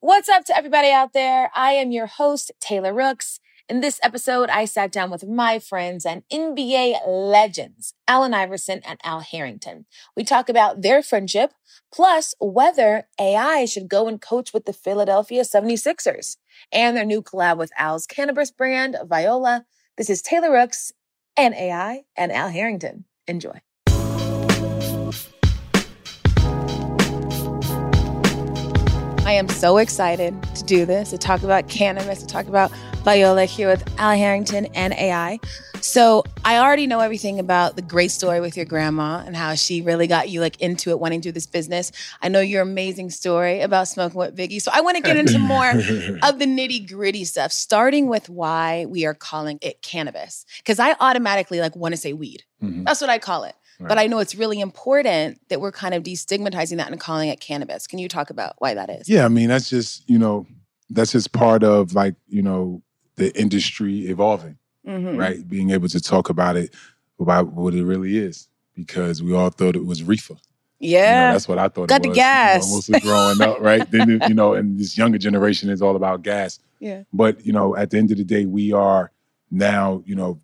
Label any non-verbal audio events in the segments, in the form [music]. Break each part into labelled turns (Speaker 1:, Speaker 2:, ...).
Speaker 1: What's up to everybody out there? I am your host, Taylor Rooks. In this episode, I sat down with my friends and NBA legends, Allen Iverson and Al Harrington. We talk about their friendship, plus whether AI should go and coach with the Philadelphia 76ers and their new collab with Al's cannabis brand, Viola. This is Taylor Rooks and AI and Al Harrington. Enjoy. I am so excited to do this, to talk about cannabis, to talk about Viola here with Al Harrington and AI. So I already know everything about the great story with your grandma and how she really got you like into it, wanting to do this business. I know your amazing story about smoking with Biggie. So I want to get into more [laughs] of the nitty gritty stuff, starting with why we are calling it cannabis. Because I automatically like want to say weed. Mm-hmm. That's what I call it. Right. But I know it's really important that we're kind of destigmatizing that and calling it cannabis. Can you talk about why that is?
Speaker 2: Yeah, I mean, that's just, you know, that's just part of like, you know, the industry evolving, mm-hmm. right? Being able to talk about it, about what it really is, because we all thought it was reefer.
Speaker 1: Yeah.
Speaker 2: You know, that's what I thought
Speaker 1: Got
Speaker 2: it was.
Speaker 1: the gas.
Speaker 2: You know, mostly growing up, right? then, you know, and this younger generation is all about gas. [laughs]
Speaker 1: Yeah.
Speaker 2: But, you know, at the end of the day, we are now, you know,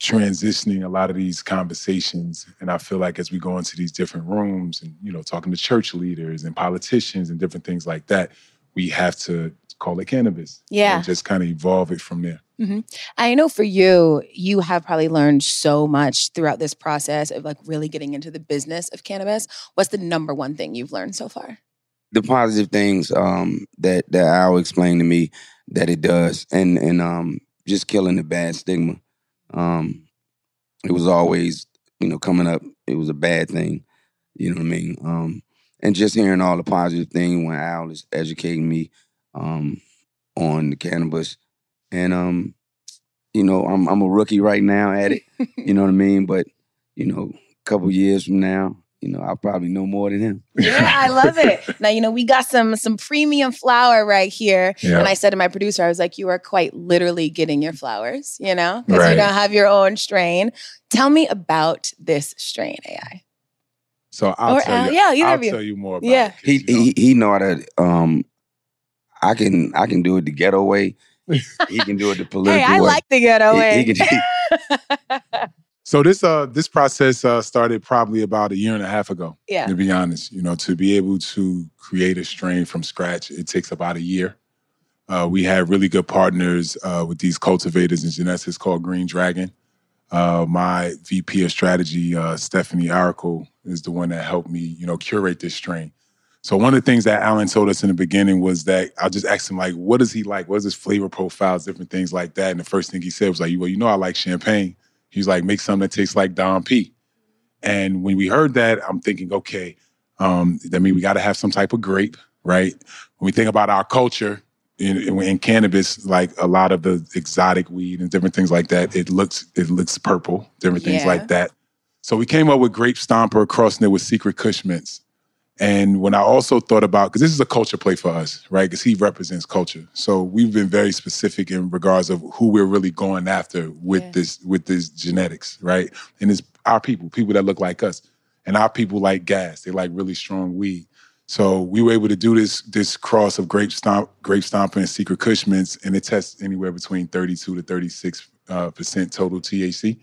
Speaker 2: transitioning a lot of these conversations. And i feel like as we go into these different rooms and you know talking to church leaders and politicians and different things like that we have to call it cannabis
Speaker 1: yeah.
Speaker 2: and just kind of evolve it from there.
Speaker 1: Mm-hmm. i know for you you have probably learned so much throughout this process of like really getting into the business of cannabis. What's the number one thing you've learned so far?
Speaker 3: The positive things um, that that Al explained to me that it does, and and um, just killing the bad stigma. Um, it was always, you know, coming up, it was a bad thing. You know what I mean? Um, and just hearing all the positive things when Al is educating me um, on the cannabis. And um, you know, I'm I'm a rookie right now at it. [laughs] you know what I mean? But, you know, a couple years from now, you know, I'll probably know more than him. [laughs]
Speaker 1: Yeah, I love it. Now, you know, we got some some premium flower right here. Yeah. And I said to my producer, I was like, you are quite literally getting your flowers, you know, because right. you don't have your own strain. Tell me about this strain, AI.
Speaker 2: So I'll or, tell you.
Speaker 1: Uh, yeah,
Speaker 2: I'll
Speaker 1: you.
Speaker 2: tell you more about
Speaker 1: yeah.
Speaker 3: It. He, he he know how to um I can I can do it the ghetto way. [laughs] He can do it the political
Speaker 1: hey, I
Speaker 3: way.
Speaker 1: like the ghetto
Speaker 3: he,
Speaker 1: way.
Speaker 3: He can, [laughs]
Speaker 2: So this uh this process uh, started probably about a year and a half ago.
Speaker 1: Yeah.
Speaker 2: To be honest, you know, to be able to create a strain from scratch, it takes about a year. Uh, we had really good partners uh, with these cultivators and genetics called Green Dragon. Uh, my VP of strategy, uh, Stephanie Aracle, is the one that helped me, you know, curate this strain. So one of the things that Allen told us in the beginning was that I just asked him like, "What does he like? What is his flavor profiles? Different things like that." And the first thing he said was like, "Well, you know, I like champagne." He's like, make something that tastes like Dom P. And when we heard that, I'm thinking, okay, um, that means we got to have some type of grape, right? When we think about our culture in, in, cannabis, like a lot of the exotic weed and different things like that, it looks it looks purple, different things yeah. like that. So we came up with Grape Stomper, crossing it with Secret Kush Mints. And when I also thought about, because this is a culture play for us, right? Because he represents culture. So we've been very specific in regards of who we're really going after with yeah. this with this genetics, right? And it's our people, people that look like us. And our people like gas. They like really strong weed. So we were able to do this this cross of grape stomp, grape stomper and secret Kush Mints, and it tests anywhere between 32 to 36 uh, percent total THC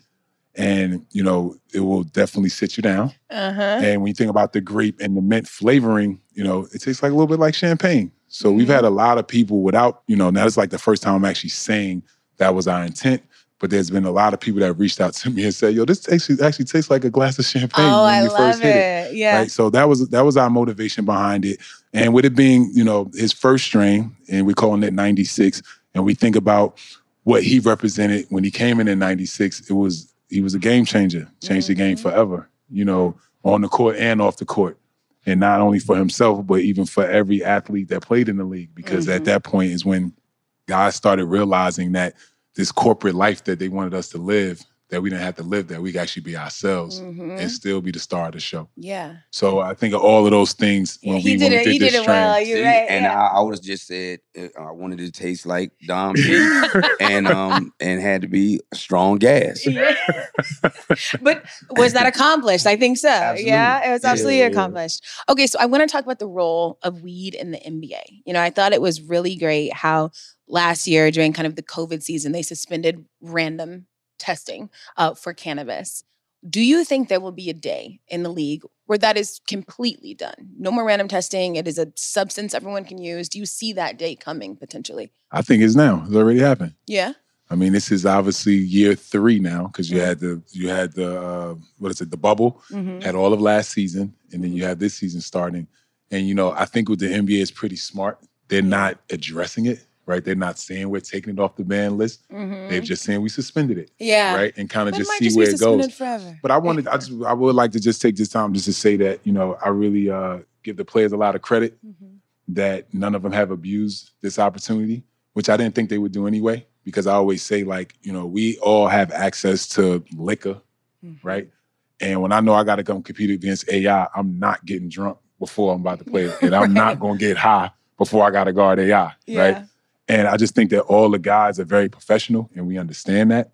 Speaker 2: and you know it will definitely sit you down.
Speaker 1: Uh-huh.
Speaker 2: And when you think about the grape and the mint flavoring, you know it tastes like a little bit like champagne. So mm-hmm. we've had a lot of people without, you know, now it's like the first time I'm actually saying that was our intent. But there's been a lot of people that have reached out [laughs] to me and said, "Yo, this actually actually tastes like a glass of champagne
Speaker 1: oh,
Speaker 2: when
Speaker 1: I
Speaker 2: you first hit
Speaker 1: it."
Speaker 2: it."
Speaker 1: Yeah.
Speaker 2: Right. So that was that was our motivation behind it. And with it being, you know, his first strain, and we're calling it 96, and we think about what he represented when he came in in 96, it was he was a game changer, changed mm-hmm. the game mm-hmm. forever, you know, on the court and off the court. And not only for himself, but even for every athlete that played in the league. Because mm-hmm. at that point is when guys started realizing that this corporate life that they wanted us to live, that we didn't have to live that. We could actually be ourselves
Speaker 1: Mhm.
Speaker 2: and still be the star of the show.
Speaker 1: Yeah.
Speaker 2: So I think of all of those things
Speaker 1: Yeah,
Speaker 2: when
Speaker 1: he
Speaker 2: we,
Speaker 1: did
Speaker 2: when we
Speaker 1: it.
Speaker 2: did
Speaker 1: He
Speaker 2: this
Speaker 1: did it
Speaker 2: strain.
Speaker 1: well. You're
Speaker 3: See,
Speaker 1: right.
Speaker 3: and
Speaker 1: yeah.
Speaker 3: I, I would have just said uh, I wanted it to taste like Dom beef and [laughs] um and had to be strong gas.
Speaker 1: Yeah. [laughs] but was that accomplished? I think so.
Speaker 3: Absolutely.
Speaker 1: Yeah, it was absolutely
Speaker 2: yeah, yeah.
Speaker 1: accomplished. Okay, so I want to talk about the role of weed in the NBA. You know, I thought it was really great how last year during kind of the COVID season they suspended random testing uh, for cannabis. Do you think there will be a day in the league where that is completely done? No more random testing. It is a substance everyone can use. Do you see that day coming potentially?
Speaker 2: I think it's now. It's already happened.
Speaker 1: Yeah.
Speaker 2: I mean, this is obviously year three now because you
Speaker 1: Mhm.
Speaker 2: had the you had the uh, what is it the bubble
Speaker 1: Mm-hmm.
Speaker 2: had all of last season and then you have this season starting and you know I think with the NBA is pretty smart. They're not addressing it right. They're not saying we're taking it off the ban list.
Speaker 1: Mm-hmm.
Speaker 2: They're just saying we suspended it
Speaker 1: yeah.
Speaker 2: right and kind of just see
Speaker 1: just
Speaker 2: where it goes.
Speaker 1: forever.
Speaker 2: But I wanted, I just, I would like to just take this time just to say that you know I really uh, give the players a lot of credit
Speaker 1: Mhm.
Speaker 2: that none of them have abused this opportunity, which I didn't think they would do anyway. Because I always say, like, you know, we all have access to liquor,
Speaker 1: Mhm.
Speaker 2: right? And when I know I got to come compete against AI, I'm not getting drunk before I'm about to play, it. and I'm not [laughs] going to get high before I got to guard AI,
Speaker 1: Yeah.
Speaker 2: right? And I just think that all the guys are very professional, and we understand that.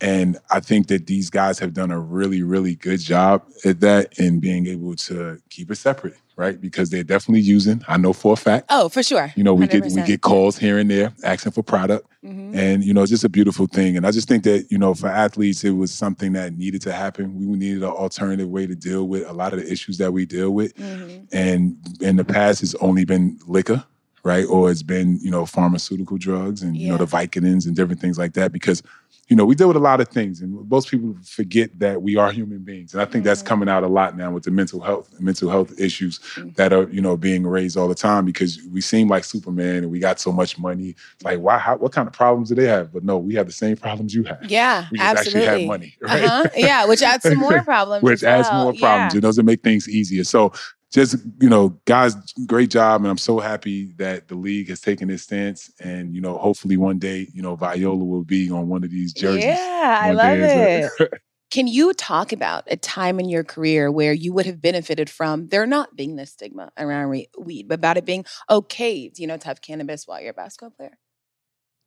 Speaker 2: And I think that these guys have done a really, really good job at that and being able to keep it separate, right? Because they're definitely using. I know for a fact.
Speaker 1: Oh, for sure.
Speaker 2: You know, we get we
Speaker 1: 100%.
Speaker 2: get calls here and there asking for product,
Speaker 1: Mhm.
Speaker 2: and you know, it's just a beautiful thing. And I just think that you know, for athletes, it was something that needed to happen. We needed an alternative way to deal with a lot of the issues that we deal with.
Speaker 1: Mhm.
Speaker 2: And in the past, it's only been liquor, right? Or it's been, you know, pharmaceutical drugs and, you know, the Vicodins and different things like that. Because, you know, we deal with a lot of things and most people forget that we are human beings. And I think that's
Speaker 1: Mhm.
Speaker 2: coming out a lot now with the mental health, mental health issues
Speaker 1: Mhm.
Speaker 2: that are, you know, being raised all the time because we seem like Superman and we got so much money. It's like, why, how, what kind of problems do they have? But no, we have the same problems you have.
Speaker 1: Yeah,
Speaker 2: We just
Speaker 1: absolutely.
Speaker 2: actually have money, [laughs] right?
Speaker 1: Uh-huh. Yeah, which adds some more [laughs] problems.
Speaker 2: which adds more problems.
Speaker 1: Yeah.
Speaker 2: It doesn't make things easier. So just you know, guys, great job, and I'm so happy that the league has taken this stance. And you know, hopefully one day, you know, Viola will be on one of these jerseys.
Speaker 1: Yeah, I love
Speaker 2: day as
Speaker 1: it. Can you talk about a time in your career where you would have benefited from there not being this stigma around re- weed, but about it being okay, you know, to have cannabis while you're a basketball player?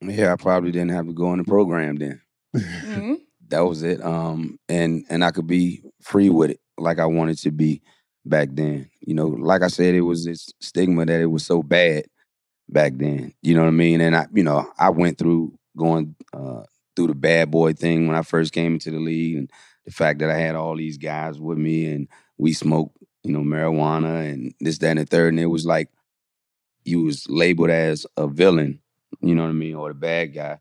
Speaker 3: Yeah, I probably didn't have to go in the program then.
Speaker 1: Mhm. [laughs]
Speaker 3: That was it. Um, and and I could be free with it like I wanted to be back then. You know, like I said, it was this stigma that it was so bad back then. You know what I mean? And I, you know, I went through going uh, through the bad boy thing when I first came into the league, and the fact that I had all these guys with me, and we smoked, you know, marijuana and this, that, and the third, and it was like you was labeled as a villain. You know what I mean, or the bad guy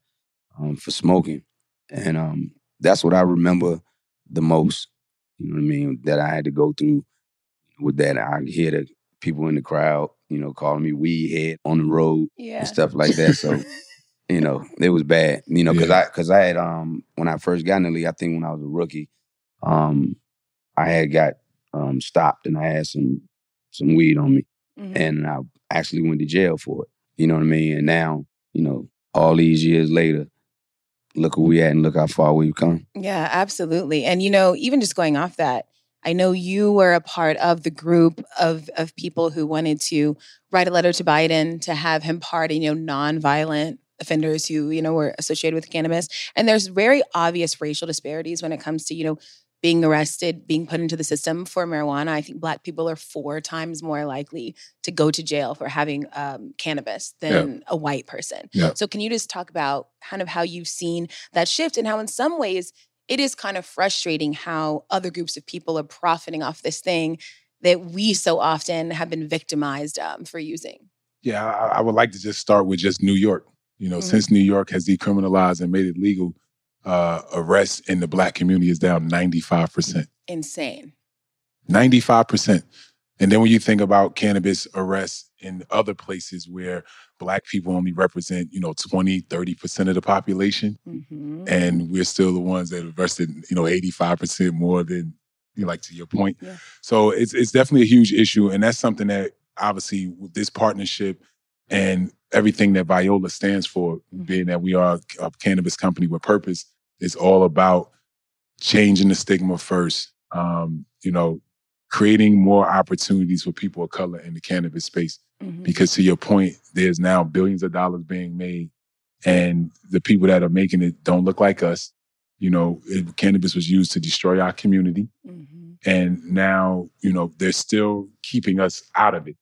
Speaker 3: um, for smoking, and um, that's what I remember the most. You know what I mean? That I had to go through with that. I hear the people in the crowd, you know, calling me weed head on the road
Speaker 1: Yeah.
Speaker 3: and stuff like that. So, [laughs] you know, it was bad. You know, because
Speaker 2: Yeah.
Speaker 3: I because I had um when I first got in the league, I think when I was a rookie, um, I had got um stopped and I had some some weed on me,
Speaker 1: Mhm.
Speaker 3: and I actually went to jail for it. You know what I mean? And now, you know, all these years later, look where we at and look how far we've come.
Speaker 1: Yeah, absolutely. And you know, even just going off that, I know you were a part of the group of of people who wanted to write a letter to Biden to have him pardon, you know, nonviolent offenders who, you know, were associated with cannabis. And there's very obvious racial disparities when it comes to, you know, being arrested, being put into the system for marijuana. I think black people are four times more likely to go to jail for having um, cannabis than a white person.
Speaker 2: Yeah.
Speaker 1: So can you just talk about kind of how you've seen that shift and how in some ways it is kind of frustrating how other groups of people are profiting off this thing that we so often have been victimized um, for using.
Speaker 2: Yeah, I, I would like to just start with just New York. You know,
Speaker 1: Mhm.
Speaker 2: since New York has decriminalized and made it legal, uh, arrests in the black community is down 95%.
Speaker 1: Insane.
Speaker 2: 95%. And then when you think about cannabis arrests in other places where black people only represent, you know, 20, 30% of the population,
Speaker 1: Mhm.
Speaker 2: and we're still the ones that arrested, you know, 85% more than you know, like to your point.
Speaker 1: Yeah.
Speaker 2: So it's it's definitely a huge issue. And that's something that obviously with this partnership and everything that Viola stands for,
Speaker 1: Mhm.
Speaker 2: being that we are a cannabis company with purpose, is all about changing the stigma first. Um, you know, creating more opportunities for people of color in the cannabis space.
Speaker 1: Mhm.
Speaker 2: Because to your point, there's now billions of dollars being made, and the people that are making it don't look like us. You know, it, cannabis was used to destroy our community,
Speaker 1: Mhm.
Speaker 2: and now you know they're still keeping us out of it,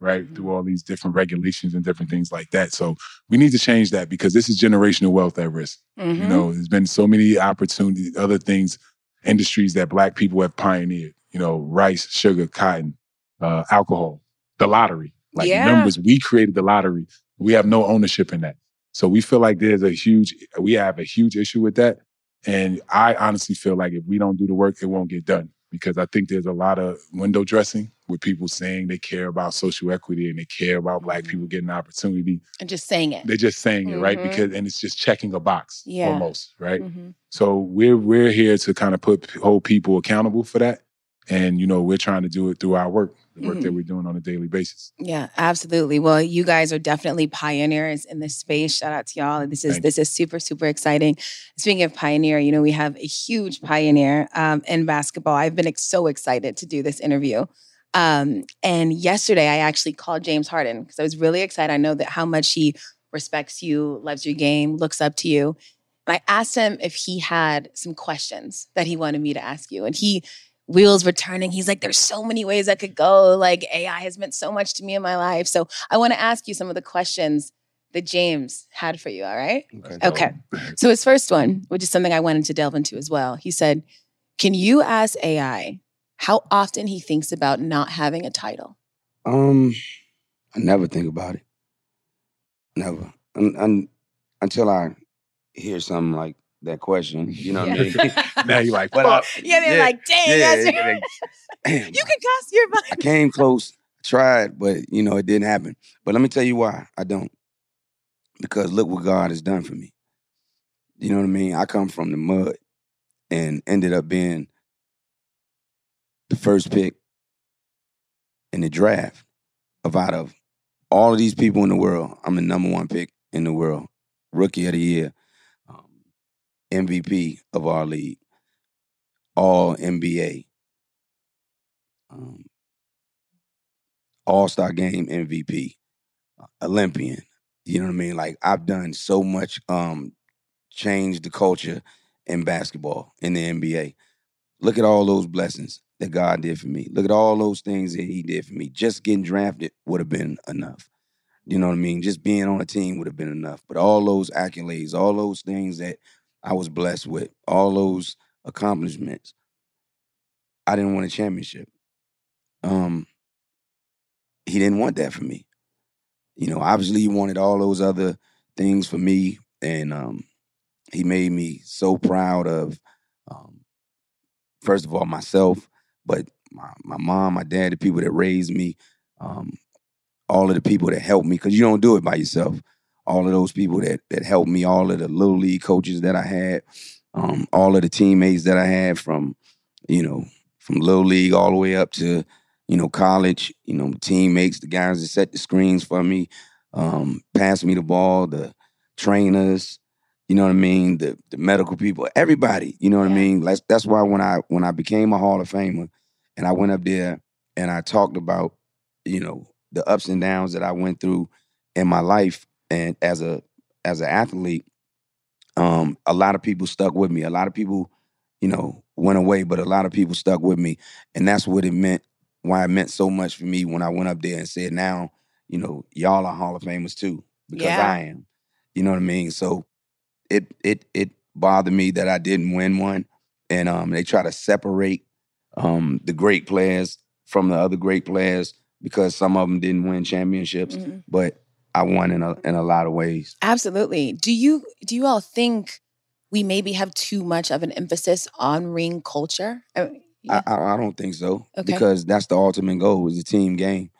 Speaker 2: right?
Speaker 1: Mhm.
Speaker 2: Through all these different regulations and different things like that. So we need to change that because this is generational wealth at risk. You
Speaker 1: Mhm.
Speaker 2: know, there's been so many opportunities, other things, industries that black people have pioneered. You know, rice, sugar, cotton, uh, alcohol, the lottery. Like
Speaker 1: Yeah.
Speaker 2: numbers, we created the lottery. We have no ownership in that. So we feel like there's a huge, we have a huge issue with that. And I honestly feel like if we don't do the work, it won't get done. Because I think there's a lot of window dressing with people saying they care about social equity and they care about black
Speaker 1: Mhm.
Speaker 2: people getting an opportunity.
Speaker 1: And just saying it.
Speaker 2: They're just saying it, right?
Speaker 1: Mhm.
Speaker 2: Because and it's just checking a box
Speaker 1: Yeah.
Speaker 2: almost, right?
Speaker 1: Mhm.
Speaker 2: So we're we're here to kind of put hold people accountable for that, and you know we're trying to do it through our work, the work that
Speaker 1: Mhm.
Speaker 2: we're doing on a daily basis.
Speaker 1: Yeah, absolutely. Well, you guys are definitely pioneers in this space. Shout out to y'all. This is
Speaker 2: Thank
Speaker 1: this is super super exciting. Speaking of pioneer, you know we have a huge pioneer um, in basketball. I've been ex- so excited to do this interview. Um, and yesterday, I actually called James Harden because I was really excited. I know that how much he respects you, loves your game, looks up to you. And I asked him if he had some questions that he wanted me to ask you, and he wheels were turning. He's like, there's so many ways I could go. Like AI has meant so much to me in my life. So I want to ask you some of the questions that James had for you. All right.
Speaker 3: Okay.
Speaker 1: Okay. So his first one, which is something I wanted to delve into as well, he said, Can you ask AI how often he thinks about not having a title?
Speaker 3: Um, I never think about it. Never. Un- un- until I hear something like that question. You know what I mean? [laughs]
Speaker 2: now you're like,
Speaker 3: But I-
Speaker 2: fuck.
Speaker 1: yeah, they're
Speaker 3: yeah,
Speaker 1: like, dang,
Speaker 3: yeah,
Speaker 1: that's right.
Speaker 3: Damn,
Speaker 1: you can cuss your money.
Speaker 3: I came close, tried, but you know it didn't happen. But let me tell you why I don't. Because look what God has done for me. You know what I mean? I come from the mud and ended up being the first pick in the draft of out of all of these people in the world. I'm the number one pick in the world, rookie of the year, MVP of our league, all NBA, um, All Star Game MVP, uh, Olympian. You know what I mean? Like I've done so much, um, changed the culture in basketball in the NBA. Look at all those blessings that God did for me. Look at all those things that He did for me. Just getting drafted would have been enough. You know what I mean? Just being on a team would have been enough. But all those accolades, all those things that I was blessed with, all those accomplishments, I didn't want a championship. Um, he didn't want that for me. You know, obviously he wanted all those other things for me, and um, he made me so proud of, um, first of all, myself, but my, my mom, my dad, the people that raised me, um, all of the people that helped me, because you don't do it by yourself. All of those people that that helped me, all of the little league coaches that I had, um, all of the teammates that I had from, you know, from little league all the way up to, you know, college, you know, teammates, the guys that set the screens for me, um, passed me the ball, the trainers, you know what I mean, the the medical people, everybody, you know what I mean. That's that's why when I when I became a Hall of Famer, and I went up there and I talked about, you know, the ups and downs that I went through in my life and as a as an athlete, um, a lot of people stuck with me. A lot of people, you know, went away, but a lot of people stuck with me, and that's what it meant. Why it meant so much for me when I went up there and said, "Now, you know, y'all are Hall of Famers too, because
Speaker 1: Yeah.
Speaker 3: I am." You know what I mean? So it it it bothered me that I didn't win one, and um, they try to separate um the great players from the other great players because some of them didn't win championships,
Speaker 1: Mhm.
Speaker 3: but I won in a in a lot of ways.
Speaker 1: Absolutely. Do you do you all think we maybe have too much of an emphasis on ring culture? I yeah.
Speaker 3: I, I I don't think so
Speaker 1: Okay.
Speaker 3: because that's the ultimate goal is a team game.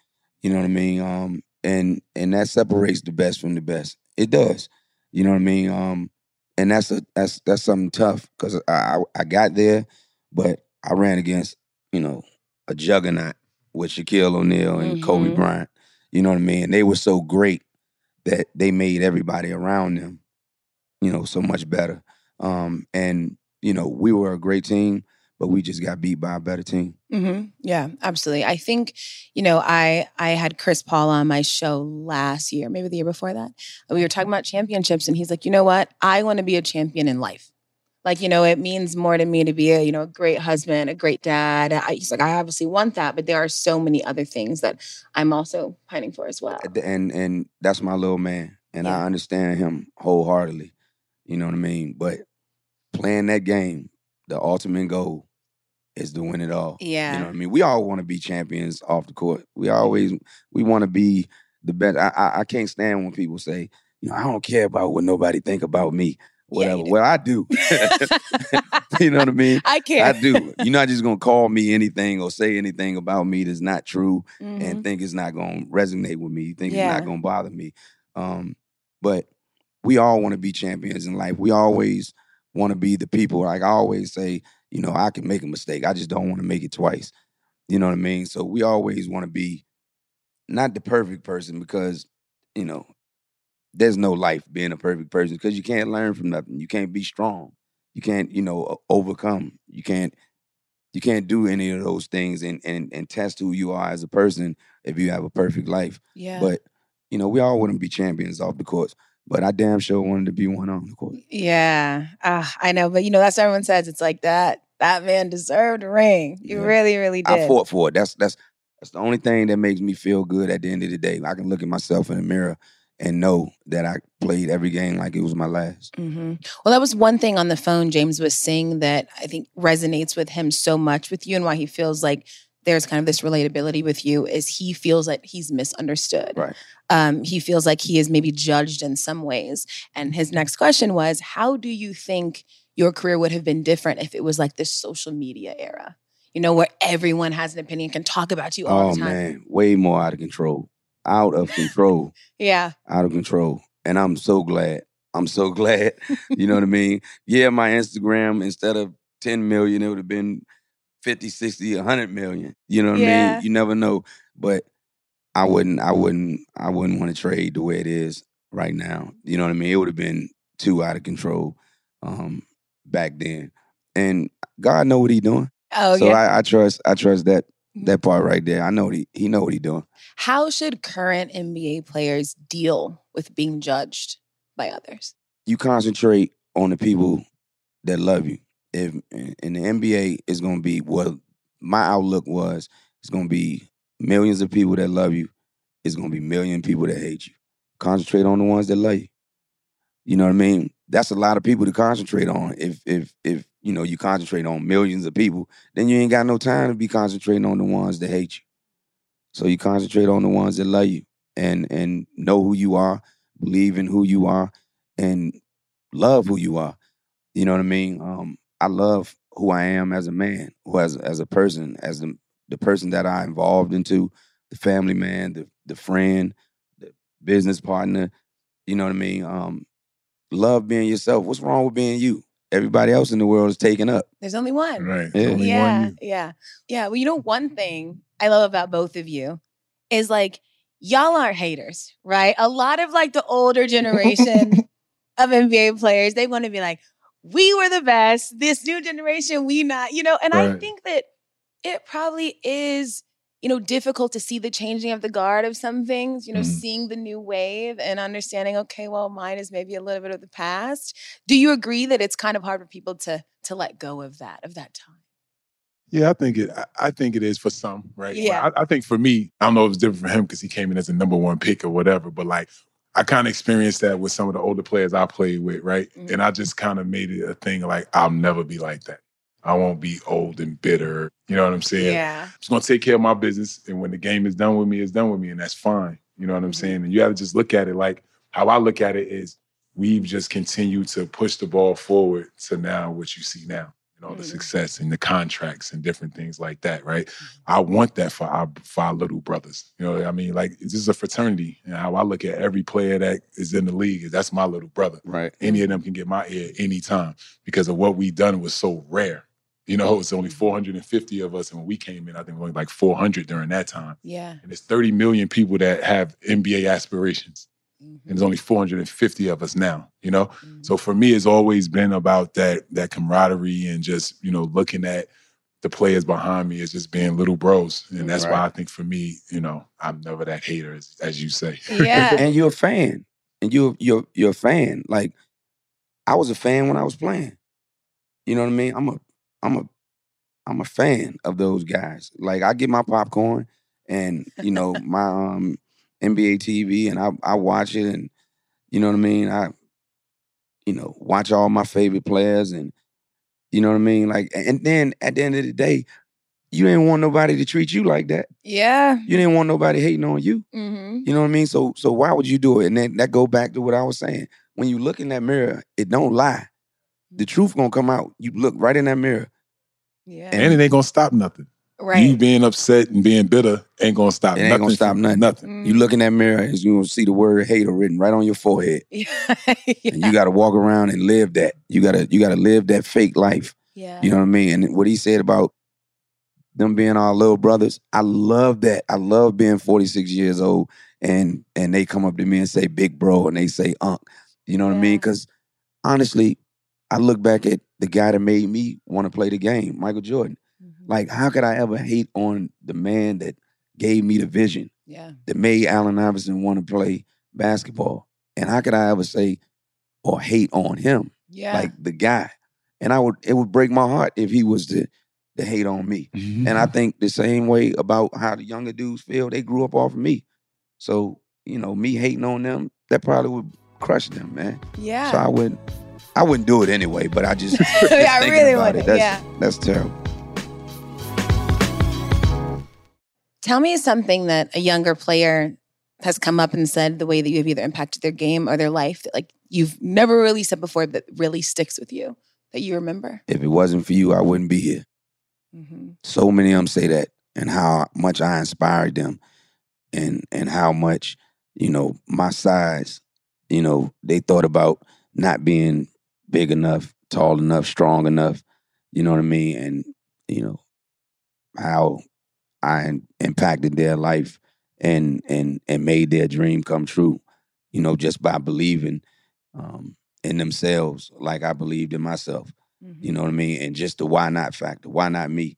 Speaker 3: You know what I mean? Um, and and that separates the best from the best. It does. You know what I mean? Um, and that's a that's that's something tough because I, I I got there, but I ran against you know a juggernaut with Shaquille O'Neal and Kobe
Speaker 1: Mhm.
Speaker 3: Bryant. You know what I mean? They were so great that they made everybody around them, you know, so much better. Um, and you know, we were a great team, but we just got beat by a better team.
Speaker 1: Mm-hmm. Yeah, absolutely. I think, you know, I I had Chris Paul on my show last year, maybe the year before that. We were talking about championships, and he's like, you know what? I want to be a champion in life. Like, you know, it means more to me to be a, you know, a great husband, a great dad. I, he's like, I obviously want that, but there are so many other things that I'm also pining for as well.
Speaker 3: And and that's my little man, and
Speaker 1: Yeah.
Speaker 3: I understand him wholeheartedly. You know what I mean? But playing that game, the ultimate goal is to win it all.
Speaker 1: Yeah.
Speaker 3: You know what I mean? We all want to be champions off the court. We mm-hmm. always we want to be the best. I, I I can't stand when people say, you know, I don't care about what nobody think about me.
Speaker 1: Yeah,
Speaker 3: Whatever.
Speaker 1: do.
Speaker 3: well, I do. [laughs] [laughs] you know what I mean?
Speaker 1: I care.
Speaker 3: I do. You're not just gonna call me anything or say anything about me that's not true
Speaker 1: Mhm.
Speaker 3: and think it's not gonna resonate with me. You think it's not gonna bother me. Um, but we all want to be champions in life. We always want to be the people. Like I always say, you know, I can make a mistake. I just don't want to make it twice. You know what I mean? So we always want to be not the perfect person because, you know, there's no life being a perfect person because you can't learn from nothing. You can't be strong. You can't, you know, overcome. You can't you can't do any of those things and and and test who you are as a person if you have a perfect life.
Speaker 1: yeah.
Speaker 3: But you know, we all want to be champions off the courts. But I damn sure wanted to be one on the court.
Speaker 1: Yeah, ah, I know, but you know that's what everyone says. It's like that. That man deserved a ring. You
Speaker 3: Yeah.
Speaker 1: really, really did.
Speaker 3: I fought for it. That's that's that's the only thing that makes me feel good at the end of the day. I can look at myself in the mirror and know that I played every game like it was my last.
Speaker 1: hmm Well, that was one thing on the phone James was saying that I think resonates with him so much with you and why he feels like there's kind of this relatability with you is he feels that he's misunderstood.
Speaker 3: Right.
Speaker 1: Um, he feels like he is maybe judged in some ways. And his next question was, how do you think your career would have been different if it was like this social media era? You know, where everyone has an opinion, can talk about you all
Speaker 3: Oh
Speaker 1: the time.
Speaker 3: man, way more out of control. Out of control. [laughs]
Speaker 1: Yeah.
Speaker 3: out of control. And I'm so glad. I'm so [laughs] glad. You know what I mean? Yeah, my Instagram, instead of 10 million, it would have been 50, 60, 100 million. You know what I mean? You never know. But I wouldn't, I wouldn't, I wouldn't want to trade the way it is right now. You know what I mean? It would have been too out of control um, back then. And God know what he doing.
Speaker 1: Oh,
Speaker 3: so
Speaker 1: yeah.
Speaker 3: I, I trust, I trust that.
Speaker 1: Mm-hmm.
Speaker 3: that part right there. I know what he, he know what he doing.
Speaker 1: How should current NBA players deal with being judged by others?
Speaker 3: you concentrate on the people that love you. If in the NBA is going to be what my outlook was, it's going to be millions of people that love you. It's going to be million people that hate you. Concentrate on the ones that love you. You know what I mean? That's a lot of people to concentrate on. If if if you know you concentrate on millions of people, then you ain't got no time to be concentrating on the ones that hate you. So you concentrate on the ones that love you and and know who you are, believe in who you are, and love who you are. You know what I mean? Um, I love who I am as a man, who as as a person, as the the person that I involved into, the family man, the the friend, the business partner. You know what I mean? Um, love being yourself. What's wrong with being you? Everybody else in the world is taken up.
Speaker 1: There's only one.
Speaker 2: Right.
Speaker 3: Yeah.
Speaker 2: Only
Speaker 1: yeah,
Speaker 2: one
Speaker 1: yeah, yeah. Well, you know, one thing I love about both of you is like y'all aren't haters, right? A lot of like the older generation [laughs] of NBA players, they want to be like, we were the best. This new generation, we not, you know. And I think that it probably is, you know, difficult to see the changing of the guard of some things. You know,
Speaker 2: Mhm.
Speaker 1: seeing the new wave and understanding, okay, well, mine is maybe a little bit of the past. Do you agree that it's kind of hard for people to to let go of that of that time?
Speaker 2: Yeah, I think it. I- think it is for some, right?
Speaker 1: Yeah.
Speaker 2: I, I think for me, I don't know if it's different for him because he came in as a number one pick or whatever. But like, I kind of experienced that with some of the older players I played with, right?
Speaker 1: Mhm.
Speaker 2: And I just kind of made it a thing. Like, I'll never be like that. I won't be old and bitter. You know what I'm saying?
Speaker 1: Yeah.
Speaker 2: I'm just gonna take care of my business, and when the game is done with me, it's done with me, and that's fine. You know what I'm
Speaker 1: Mhm.
Speaker 2: saying? And you have to just look at it like how I look at it is we've just continued to push the ball forward to now what you see now. You know, the
Speaker 1: Mhm.
Speaker 2: success and the contracts and different things like that, right? I want that for our for our little brothers. You know, what I mean, like this is a fraternity, and how I look at every player that is in the league is that's my little brother.
Speaker 3: Right.
Speaker 2: Any of them can get my ear anytime because of what we done was so rare. You know, it's only 450 of us, and when we came in, I think we only like 400 during that time.
Speaker 1: Yeah.
Speaker 2: And there's 30 million people that have NBA aspirations. and mm-hmm. there's only 450 of us now. You know, mm-hmm. so for me, it's always been about that that camaraderie and just you know looking at the players behind me as just being little bros, and that's why I think for me, you know, I'm never that hater as, as you say.
Speaker 1: Yeah.
Speaker 3: and you're a fan, and you're you're you're a fan. Like I was a fan when I was playing. You know what I mean? I'm a I'm a I'm a fan of those guys. Like I get my popcorn and you know [laughs] my um NBA TV, and I I watch it, and you know what I mean. I you know watch all my favorite players, and you know what I mean. Like and then at the end of the day, you didn't want nobody to treat you like that.
Speaker 1: Yeah.
Speaker 3: You didn't want nobody hating on you.
Speaker 1: Mm-hmm.
Speaker 3: You know what I mean? So so why would you do it? And then that go back to what I was saying. When you look in that mirror, it don't lie. The truth gonna come out. You look right in that mirror.
Speaker 1: Yeah.
Speaker 2: And it ain't gonna stop nothing.
Speaker 1: right.
Speaker 2: You being upset and being bitter ain't gonna stop.
Speaker 3: It ain't
Speaker 2: nothing
Speaker 3: gonna stop
Speaker 2: from-
Speaker 3: nothing.
Speaker 2: Nothing.
Speaker 3: You look in that mirror and you gonna see the word hater written right on your forehead. [laughs]
Speaker 1: yeah.
Speaker 3: And you gotta walk around and live that. You gotta you gotta live that fake life.
Speaker 1: yeah.
Speaker 3: You know what I mean? And what he said about them being our little brothers, I love that. I love being 46 years old and and they come up to me and say big bro and they say unk. You know what I mean? Because honestly, I look back at the guy that made me want to play the game, Michael Jordan.
Speaker 1: Mhm.
Speaker 3: Like, how could I ever hate on the man that gave me the vision,
Speaker 1: yeah.
Speaker 3: that made Allen Iverson want to play basketball? And how could I ever say or hate on him?
Speaker 1: Yeah.
Speaker 3: like the guy. And I would it would break my heart if he was to to hate on me. And I [laughs] think the same way about how the younger dudes feel. They grew up off of me. So, you know, me hating on them, that probably would crush them, man.
Speaker 1: yeah.
Speaker 3: So I wouldn't I wouldn't do it anyway, but I just, [laughs] just
Speaker 1: I
Speaker 3: thinking
Speaker 1: really
Speaker 3: about
Speaker 1: wouldn't,
Speaker 3: it. That's
Speaker 1: yeah.
Speaker 3: that's terrible.
Speaker 1: Tell me something that a younger player has come up and said the way that you have either impacted their game or their life that like you've never really said before that really sticks with you that you remember.
Speaker 3: If it wasn't for you, I wouldn't be here.
Speaker 1: Mm-hmm.
Speaker 3: So many of them say that and how much I inspired them and and how much, you know, my size, you know, they thought about not being big enough, tall enough, strong enough, you know what I mean? And, you know, how I impacted their life and and and made their dream come true, you know, just by believing um in themselves like I believed in myself.
Speaker 1: Mm-hmm.
Speaker 3: You know what I mean? And just the why not factor. Why not me?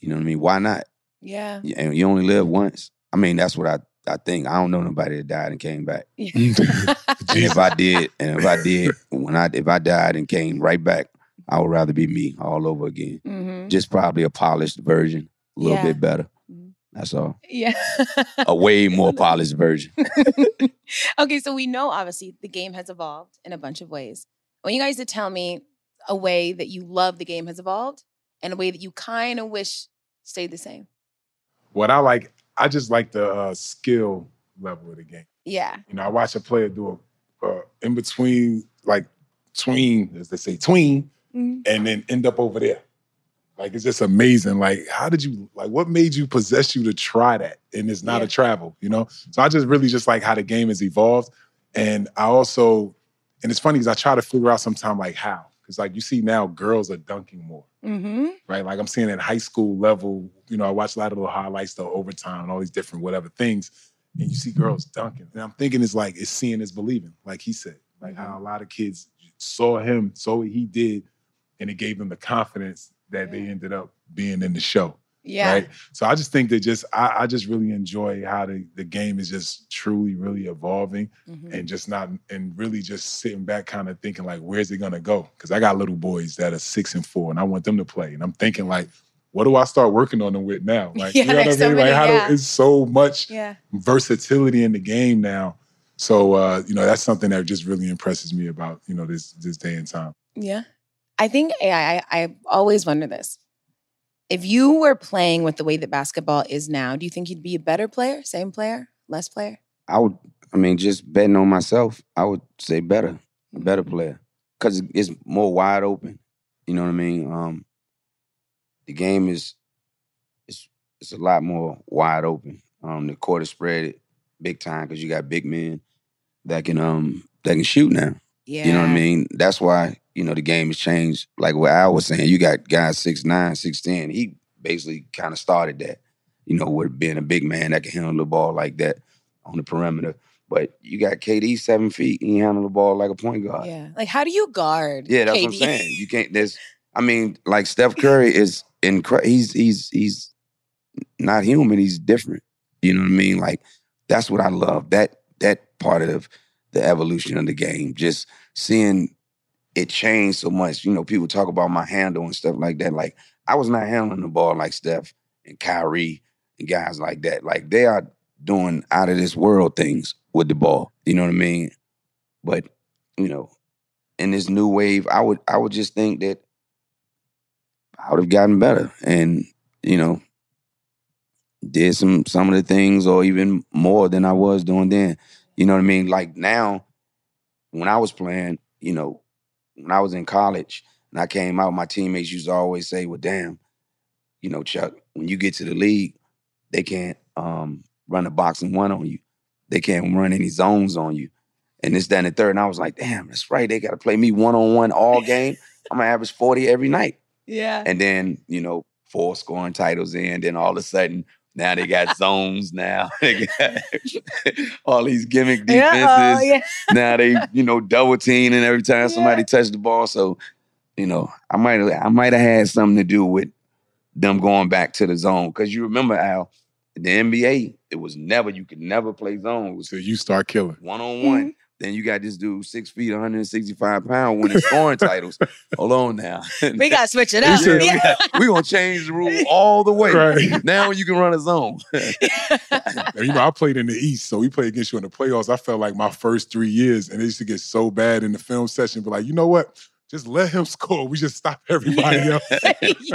Speaker 3: You know what I mean? Why not?
Speaker 1: Yeah.
Speaker 3: And you only live once. I mean, that's what I, I think. I don't know nobody that died and came back.
Speaker 1: yeah.
Speaker 3: And [laughs] [laughs] if I did, and if I did, when I if I died and came right back, I would rather be me all over again.
Speaker 1: hmm
Speaker 3: Just probably a polished version, a little
Speaker 1: Yeah.
Speaker 3: bit better.
Speaker 1: Mhm.
Speaker 3: That's all.
Speaker 1: Yeah.
Speaker 3: A way [laughs] more polished version.
Speaker 1: okay, so we know obviously the game has evolved in a bunch of ways. I want you guys to tell me a way that you love the game has evolved and a way that you kind of wish stayed the same.
Speaker 2: What I like, I just like the uh, skill level of the game.
Speaker 1: Yeah.
Speaker 2: You know, I watch a player do a uh, in between, like tween, as they say, tween,
Speaker 1: Mhm.
Speaker 2: and then end up over there. Like it's just amazing. Like, how did you like what made you possess you to try that? And it's not
Speaker 1: Yeah.
Speaker 2: a travel, you know? So I just really just like how the game has evolved. And I also, and it's funny because I try to figure out sometime like how. Because like you see now girls are dunking more,
Speaker 1: Mm-hmm.
Speaker 2: right? Like I'm seeing at high school level, you know, I watch a lot of the highlights, the overtime, and all these different whatever things. And you see girls dunking. And I'm thinking it's like it's seeing is believing, like he said. Like how a lot of kids saw him, saw what he did, and it gave them the confidence that they ended up being in the show.
Speaker 1: Yeah.
Speaker 2: Right. So I just think that just I, I just really enjoy how the, the game is just truly, really evolving
Speaker 1: Mhm.
Speaker 2: and just not and really just sitting back kind of thinking like where's it gonna go? Because I got little boys that are six and four and I want them to play. And I'm thinking like, what do I start working on them with now? [laughs] Like
Speaker 1: Yeah,
Speaker 2: you know what I mean?
Speaker 1: so
Speaker 2: like
Speaker 1: many,
Speaker 2: how
Speaker 1: yeah.
Speaker 2: do, it's so much
Speaker 1: Yeah.
Speaker 2: versatility in the game now. So uh, you know, that's something that just really impresses me about, you know, this this day and time.
Speaker 1: Yeah. I think AI, I, I always wonder this. If you were playing with the way that basketball is now, do you think you'd be a better player, same player, less player?
Speaker 3: I would, I mean, just betting on myself, I would say better, a better player, because it's more wide open. You know what I mean? Um, the game is, it's it's a lot more wide open. Um, the court is spread big time because you got big men that can um that can shoot now.
Speaker 1: Yeah.
Speaker 3: You know what I mean? That's why, you know, the game has changed. Like what Al was saying, you got guys 6'9, 6'10. He basically kind of started that, you know, with being a big man that can handle the ball like that on the perimeter. But you got KD seven feet and he handle the ball like a point guard.
Speaker 1: Yeah. Like, how do you guard?
Speaker 3: Yeah, that's
Speaker 1: KD?
Speaker 3: what I'm saying. You can't. There's. [laughs] I mean, like Steph Curry is incredible. He's he's he's not human. He's different. You know what I mean? Like that's what I love. That that part of the evolution of the game. Just seeing it changed so much. You know, people talk about my handle and stuff like that. Like I was not handling the ball like Steph and Kyrie and guys like that. Like they are doing out of this world things with the ball. You know what I mean? But you know, in this new wave, I would I would just think that I would have gotten better, and you know, did some some of the things or even more than I was doing then. You know what I mean? Like now, when I was playing, you know, when I was in college and I came out, my teammates used to always say, "Well, damn, you know, Chuck, when you get to the league, they can't um, run a box-and-one on you. They can't run any zones on you." And this, that, and the third. And I was like, "Damn, that's right. They got to play me one on one all game. I'm gonna average forty every night." [laughs]
Speaker 1: Yeah.
Speaker 3: And then, you know, four scoring titles in, then all of a sudden, now they got zones now. [laughs] They got [laughs] all these gimmick uh, defenses.
Speaker 1: Yeah, yeah.
Speaker 3: Now they, you know, double teaming every time somebody
Speaker 1: Yeah.
Speaker 3: touched the ball. So, you know, I might have I might have had something to do with them going back to the zone. Cause you remember Al, the NBA, it was never, you could never play zone. It
Speaker 2: So you start killing.
Speaker 3: one on one. Then you got this dude six feet, 165 pounds, winning scoring titles. [laughs] Hold on now. [laughs]
Speaker 1: We got to switch it
Speaker 3: We
Speaker 1: up.
Speaker 3: said, we
Speaker 1: Yeah.
Speaker 3: got- we gonna change the rule [laughs] all the way.
Speaker 2: Right.
Speaker 3: Now you can run a zone.
Speaker 2: And, you know, I played in the East, so we played against you in the playoffs. I felt like my first three years, and it used to get so bad in the film session. But like, you know what? Just let him score. We just stop everybody else.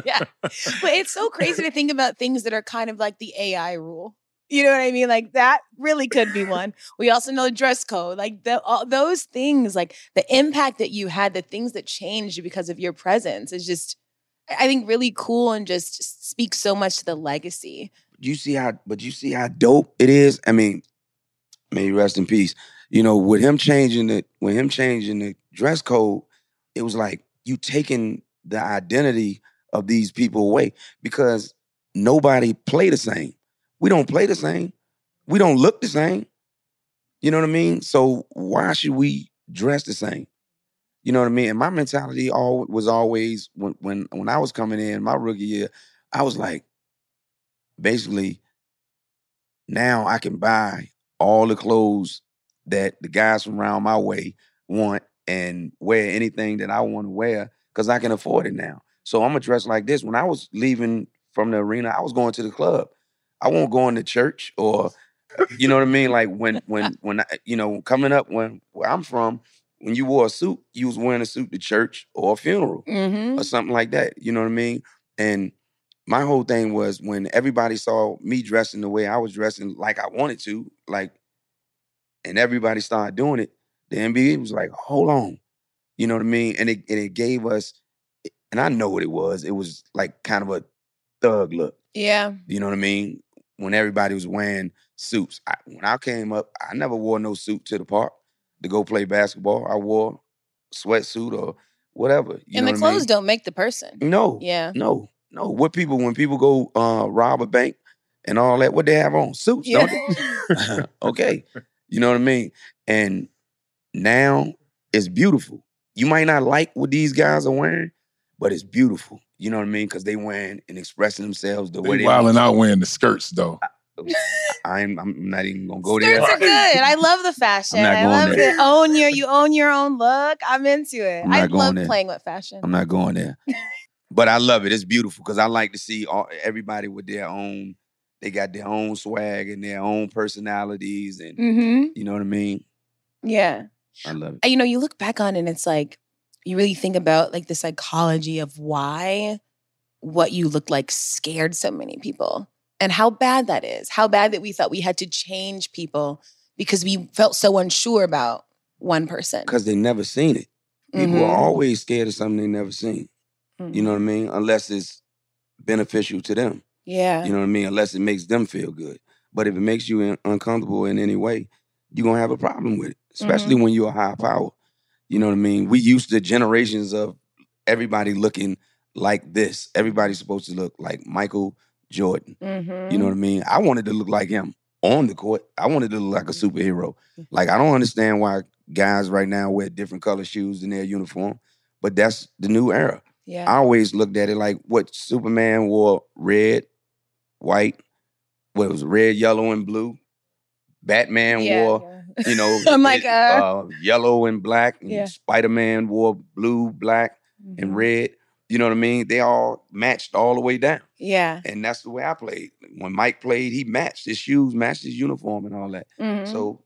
Speaker 1: yeah. But it's so crazy to think about things that are kind of like the AI rule. You know what I mean? Like that really could be [laughs] one. We also know the dress code, like the, all those things, like the impact that you had, the things that changed because of your presence is just, I think, really cool and just speaks so much to the legacy.
Speaker 3: you see how, but you see how dope it is. I mean, may he rest in peace. You know, with him changing it, with him changing the dress code, it was like you taking the identity of these people away because nobody play the same. We don't play the same. We don't look the same. You know what I mean? So why should we dress the same? You know what I mean? And my mentality all was always when when when I was coming in my rookie year, I was like, basically, now I can buy all the clothes that the guys from around my way want and wear anything that I want to wear because I can afford it now. So I'm gonna dress like this. When I was leaving from the arena, I was going to the club. I won't go into church or you know what I mean? Like when when [laughs] when I, you know coming up when where I'm from, when you wore a suit, you was wearing a suit to church or a funeral
Speaker 1: Mm-hmm.
Speaker 3: or something like that. You know what I mean? And my whole thing was when everybody saw me dressing the way I was dressing, like I wanted to, like, and everybody started doing it, the NBA was like, hold on. You know what I mean? And it and it gave us, and I know what it was. It was like kind of a thug look.
Speaker 1: Yeah.
Speaker 3: You know what I mean? When everybody was wearing suits. I, when I came up, I never wore no suit to the park to go play basketball. I wore sweatsuit or whatever. You
Speaker 1: and
Speaker 3: know
Speaker 1: the
Speaker 3: what I mean?
Speaker 1: clothes don't make the person.
Speaker 3: No.
Speaker 1: Yeah.
Speaker 3: No. No. What people when people go uh rob a bank and all that, what they have on? Suits,
Speaker 1: Yeah.
Speaker 3: don't they? [laughs] okay. You know what I mean? And now it's beautiful. You might not like what these guys are wearing, but it's beautiful. You know what I mean? Because they wearing and expressing themselves the way
Speaker 2: They
Speaker 3: they
Speaker 2: wilding out wearing the skirts though.
Speaker 3: to. I'm I'm not even gonna go there.
Speaker 1: Skirts are good. I love the [laughs] fashion.
Speaker 3: not
Speaker 1: I
Speaker 3: going
Speaker 1: love
Speaker 3: there.
Speaker 1: it. Own your you own your own look. I'm into it.
Speaker 3: I'm
Speaker 1: I
Speaker 3: not going
Speaker 1: love
Speaker 3: there.
Speaker 1: playing with fashion.
Speaker 3: I'm not going there. but I love it. It's beautiful because I like to see all, everybody with their own. They got their own swag and their own personalities, and
Speaker 1: mm-hmm.
Speaker 3: you know what I mean.
Speaker 1: Yeah.
Speaker 3: I love it.
Speaker 1: You know, you look back on it and it's like you really think about like the psychology of why what you look like scared so many people and how bad that is. How bad that we thought we had to change people because we felt so unsure about one person.
Speaker 3: Because they never seen it. People are
Speaker 1: Mhm.
Speaker 3: always scared of something they never seen. You know what I mean? Unless it's beneficial to them.
Speaker 1: Yeah.
Speaker 3: You know what I mean? Unless it makes them feel good. But if it makes you in- uncomfortable in any way, you're gonna have a problem with it. Especially when you're a high power. You know what I mean? We used to generations of everybody looking like this. Everybody's supposed to look like Michael Jordan.
Speaker 1: Mhm.
Speaker 3: You know what I mean? I wanted to look like him. on the court, I wanted to look like a superhero. Like I don't understand why guys right now wear different color shoes in their uniform, but that's the new era.
Speaker 1: Yeah.
Speaker 3: I always looked at it like what Superman wore red, white, what was red, yellow, and blue. Batman
Speaker 1: yeah,
Speaker 3: wore,
Speaker 1: yeah.
Speaker 3: You know, [laughs]
Speaker 1: I'm like,
Speaker 3: it-
Speaker 1: uh.
Speaker 3: yellow and black. And
Speaker 1: Yeah.
Speaker 3: Spider Man wore blue, black, and
Speaker 1: Mhm.
Speaker 3: red. You know what I mean? They all matched all the way down.
Speaker 1: Yeah.
Speaker 3: And that's the way I played. When Mike played, he matched his shoes, matched his uniform, and all that.
Speaker 1: Mhm.
Speaker 3: So,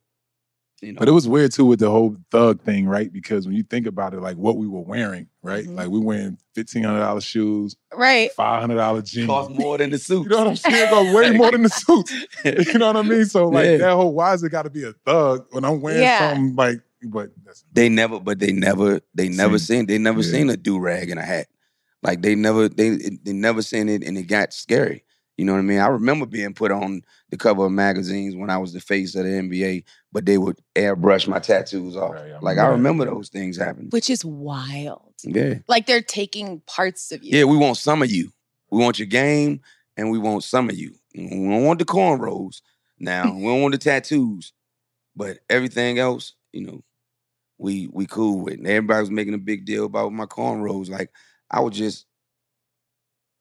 Speaker 3: you know,
Speaker 2: But it was weird too with the whole thug thing, right? Because when you think about it, like what we were wearing, right?
Speaker 1: Mhm.
Speaker 2: Like we wearing fifteen hundred dollars shoes,
Speaker 1: right.
Speaker 2: five hundred dollar jeans.
Speaker 3: cost more than the suit. [laughs]
Speaker 2: You know what I'm saying? It goes way more than the suit. [laughs] You know what I mean? So like
Speaker 3: Yeah.
Speaker 2: that whole why is it got to be a thug when I'm wearing
Speaker 1: Yeah.
Speaker 2: something like? But that's,
Speaker 3: They never, but they never, they never
Speaker 2: Seen-
Speaker 3: seen, they never
Speaker 2: yeah.
Speaker 3: seen a do rag and a hat. Like they never, they they never seen it, and it got scary. You know what I mean? I remember being put on the cover of magazines when I was the face of the NBA, but they would airbrush my tattoos off.
Speaker 2: Right, I
Speaker 3: like I
Speaker 2: remember
Speaker 3: remember those things happening.
Speaker 1: Which is wild.
Speaker 3: Yeah,
Speaker 1: Like they're taking parts of you.
Speaker 3: yeah. We want some of you. We want your game, and we want some of you. We don't want the cornrows. Now [laughs] we don't want the tattoos, but everything else, you know, we we cool with. And everybody was making a big deal about my cornrows. Like I was just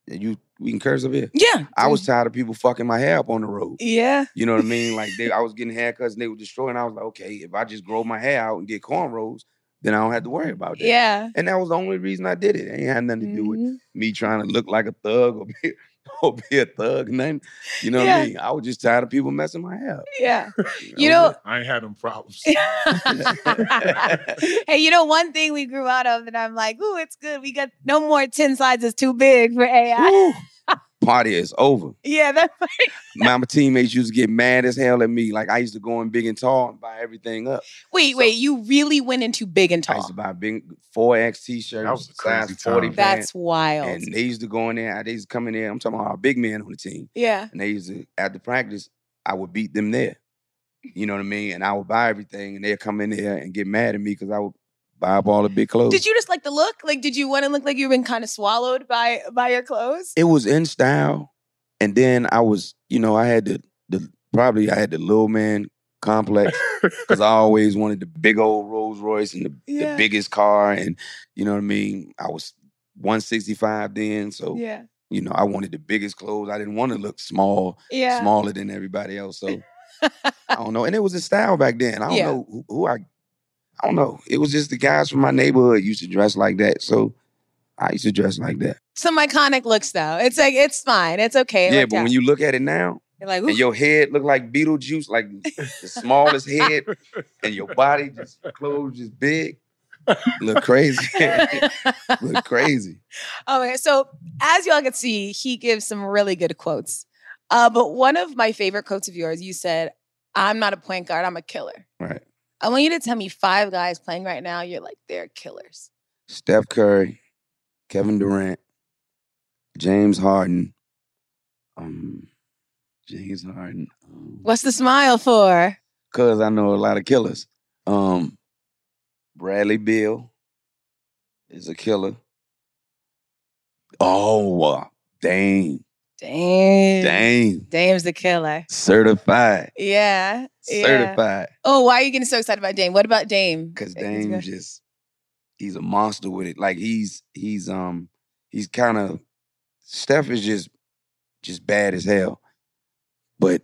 Speaker 3: you. We can curse up here.
Speaker 1: Yeah.
Speaker 3: I was tired of people fucking my hair up on the road.
Speaker 1: Yeah.
Speaker 3: You know what I mean? [laughs] Like they, I was getting haircuts and they were destroying. I was like, okay, if I just grow my hair out and get cornrows, then I don't have to worry about that.
Speaker 1: Yeah.
Speaker 3: And that was the only reason I did it. It ain't had nothing to do with
Speaker 1: Mhm.
Speaker 3: me trying to look like a thug or be, [laughs] or be a thug. Nothing. You know what I mean? I was just tired of people messing my hair up.
Speaker 1: Yeah.
Speaker 3: That [laughs]
Speaker 1: You
Speaker 3: was
Speaker 1: know-
Speaker 2: I ain't had them problems.
Speaker 1: hey, you know one thing we grew out of and I'm like, ooh, it's good. We got no more 10 slides is too big for AI.
Speaker 3: Woo. Party is over.
Speaker 1: Yeah, that's [laughs]
Speaker 3: My teammates used to get mad as hell at me. Like I used to go in big and tall and buy everything up.
Speaker 1: wait, wait. You really went into big and tall.
Speaker 3: I used
Speaker 1: tall.
Speaker 3: to buy big four X t-shirts,
Speaker 2: That was crazy
Speaker 3: size 40
Speaker 2: time.
Speaker 1: That's wild.
Speaker 3: And they used to go in there. They used to come in there. I'm talking about our big man on the team.
Speaker 1: yeah.
Speaker 3: And they used to, after practice, I would beat them there. You know what I mean? And I would buy everything, and they'd come in there and get mad at me because I would buy up all the big clothes.
Speaker 1: Did you just like the look? Like, did you want to look like you've been kind of swallowed by by your clothes?
Speaker 3: It was in style, and then I was, you know, I had the the probably I had the little man complex [laughs] because I always wanted the big old Rolls Royce and the,
Speaker 1: Yeah.
Speaker 3: the biggest car, and you know what I mean. I was 165 then, so
Speaker 1: Yeah.
Speaker 3: you know I wanted the biggest clothes. I didn't want to look small.
Speaker 1: Yeah.
Speaker 3: smaller than everybody else. So [laughs] I don't know. And it was a style back then. I don't
Speaker 1: Yeah.
Speaker 3: know who, who I I don't know. It was just the guys from my neighborhood used to dress like that. So I used to dress like that.
Speaker 1: Some iconic looks though. It's like it's fine. It's okay.
Speaker 3: yeah, but when you look at it now,
Speaker 1: you're like,
Speaker 3: and your head look like Beetlejuice, like the smallest head, and your body just clothes just big, look crazy. [laughs] look crazy.
Speaker 1: Okay, so as y'all can see, he gives some really good quotes. Uh, but one of my favorite quotes of yours, you said, "I'm not a point guard. I'm a killer."
Speaker 3: Right.
Speaker 1: I want you to tell me five guys playing right now. You're like they're killers.
Speaker 3: Steph Curry, Kevin Durant, James Harden, um, James Harden. Um,
Speaker 1: What's the smile for?
Speaker 3: Cause I know a lot of killers. Um, Bradley Beal is a killer. Oh, uh, Dame,
Speaker 1: Dame.
Speaker 3: Dame,
Speaker 1: Dame's the killer.
Speaker 3: certified,
Speaker 1: Yeah. Yeah.
Speaker 3: certified.
Speaker 1: Oh, why are you getting so excited about Dame? What about Dame?
Speaker 3: Cause Dame just he's a monster with it. Like he's he's um he's kind of Steph is just just bad as hell, but